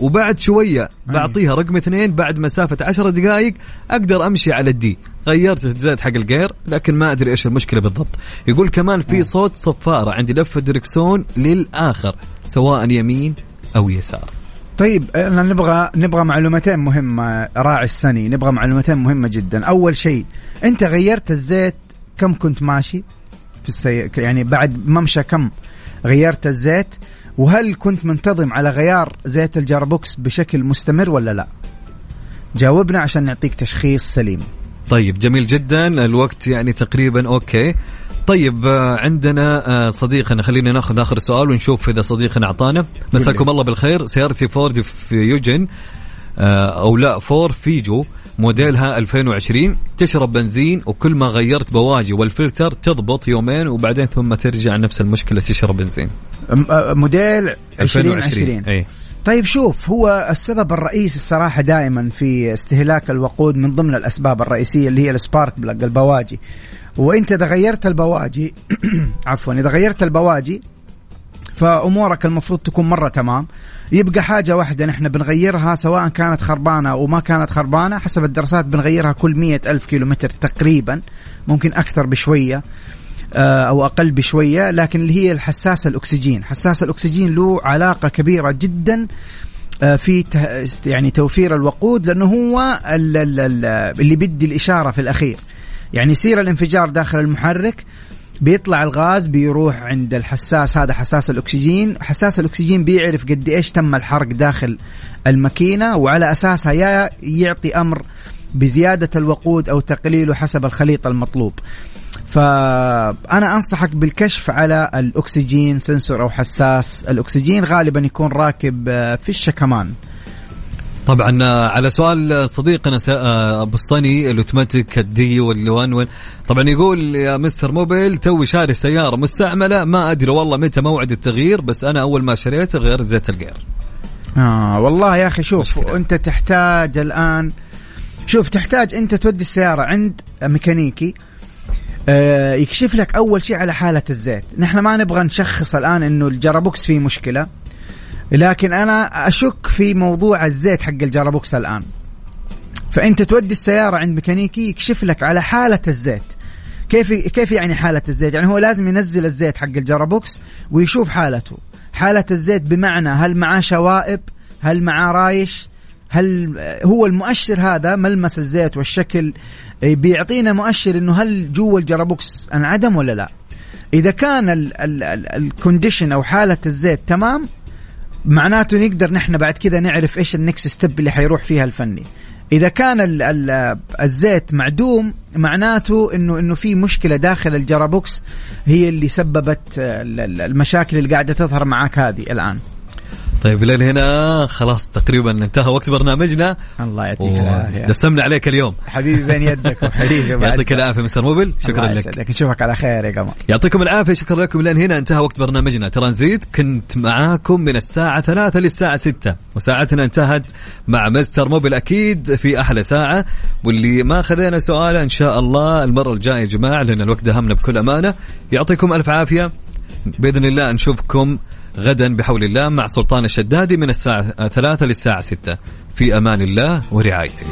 وبعد شوية بعطيها رقم اثنين بعد مسافة عشر دقائق أقدر أمشي على ال D. غيرت الزيت حق الجير لكن ما أدري إيش المشكلة بالضبط. يقول كمان في صوت صفارة عندي لفة دركسون للآخر سواء يمين أو يسار. طيب أنا نبغى نبغى معلومتين مهمه راعي الصني. نبغى معلومتين مهمة جدا. أول شيء أنت غيرت الزيت كم كنت ماشي في السي... يعني بعد ممشى كم؟ غيرت الزيت وهل كنت منتظم على غيار زيت ال gearbox بشكل مستمر ولا لا؟ جاوبنا عشان نعطيك تشخيص سليم. طيب جميل جدا. الوقت يعني تقريبا okay. طيب آه، عندنا آه، صديقنا خلينا ناخذ آخر سؤال ونشوف إذا صديقنا أعطانا. مساكم الله بالخير. سيارتي فورد فيوجن آه، أو لا فورد فيجو موديلها 2020 تشرب بنزين وكل ما غيرت بواجي والفلتر تضبط يومين وبعدين ثم ترجع نفس المشكلة تشرب بنزين. موديل 2020 اي. طيب شوف هو السبب الرئيسي الصراحة دائما في استهلاك الوقود من ضمن الأسباب الرئيسية اللي هي ال spark plug البواجي. وانت اذا غيرت البواجي عفوا إذا غيرت البواجي فأمورك المفروض تكون مرة تمام. يبقى حاجة واحدة نحن بنغيرها سواء كانت خربانة أو ما كانت خربانة حسب الدراسات بنغيرها كل مية ألف كيلومتر تقريبا ممكن أكثر بشوية. أو أقل بشوية لكن اللي هي الحساس الأكسجين. حساس الأكسجين له علاقة كبيرة جدا آه، في يعني توفير الوقود لأنه هو ال- ال- ال- اللي بيدي الإشارة في الأخير. يعني يصير الانفجار داخل المحرك بيطلع الغاز بيروح عند الحساس هذا حساس الأكسجين. حساس الأكسجين بيعرف قد إيش تم الحرق داخل الماكينة وعلى أساسها يا يعطي أمر بزيادة الوقود أو تقليله حسب الخليط المطلوب. فأنا أنصحك بالكشف على الأكسجين سنسور أو حساس. الأكسجين غالبا يكون راكب آه، في الشكمان طبعا آه، على سؤال صديقنا آه، بسطني الأوتوماتيك الدي والوان وين. طبعا يقول يا مستر موبيل توي شاري سياره مستعملة. ما أدري والله متى موعد التغيير بس أنا أول ما شريته غيرت زيت الجير آه والله يا أخي شوف أنت تحتاج الآن شوف تحتاج أنت تودي السيارة عند ميكانيكي آه يكشف لك أول شيء على حالة الزيت نحن ما نبغى نشخص الآن أنه الجرابوكس فيه مشكلة لكن أنا أشك في موضوع الزيت حق ال gearbox الآن فأنت تودي السيارة عند ميكانيكي يكشف لك على حالة الزيت كيف كيف يعني حالة الزيت؟ يعني هو لازم ينزل الزيت حق ال gearbox ويشوف حالته. حالة الزيت بمعنى هل معاه شوائب؟ هل معاه رايش؟ هل هو المؤشر هذا ملمس الزيت والشكل بيعطينا مؤشر إنه هل جوا ال gearbox انعدم ولا لا؟ إذا كان ال condition أو حالة الزيت تمام معناته نقدر نحن بعد كذا نعرف إيش ال next step اللي حيروح فيها الفني. إذا كان ال ال الزيت معدوم معناته انه إنه في مشكلة داخل ال gearbox هي اللي سببت ال- ال- المشاكل اللي قاعدة تظهر معك هذه الآن طيب لين هنا. خلاص تقريبا انتهى وقت برنامجنا. الله يعطيك العافية. دسمنا عليك اليوم. حبيبي بين يدك وحبيبي. يعطيك العافية مستر موبل. شكرا الله لك. يسعدك. نشوفك على خير يا قمر يعطيكم العافية شكرا لكم. لين هنا انتهى وقت برنامجنا. ترانزيت كنت معاكم من الساعة ثلاثة للساعة ستة. وساعتنا انتهت مع مستر موبل أكيد في أحلى ساعة. واللي ما خذينا سؤال إن شاء الله المرة الجاية يا جماعة لأن الوقت دهمنا بكل أمانة. يعطيكم ألف عافية. بإذن الله نشوفكم غدا بحول الله مع سلطان الشدادي من الساعة ثلاثة للساعة ستة. في أمان الله ورعايته.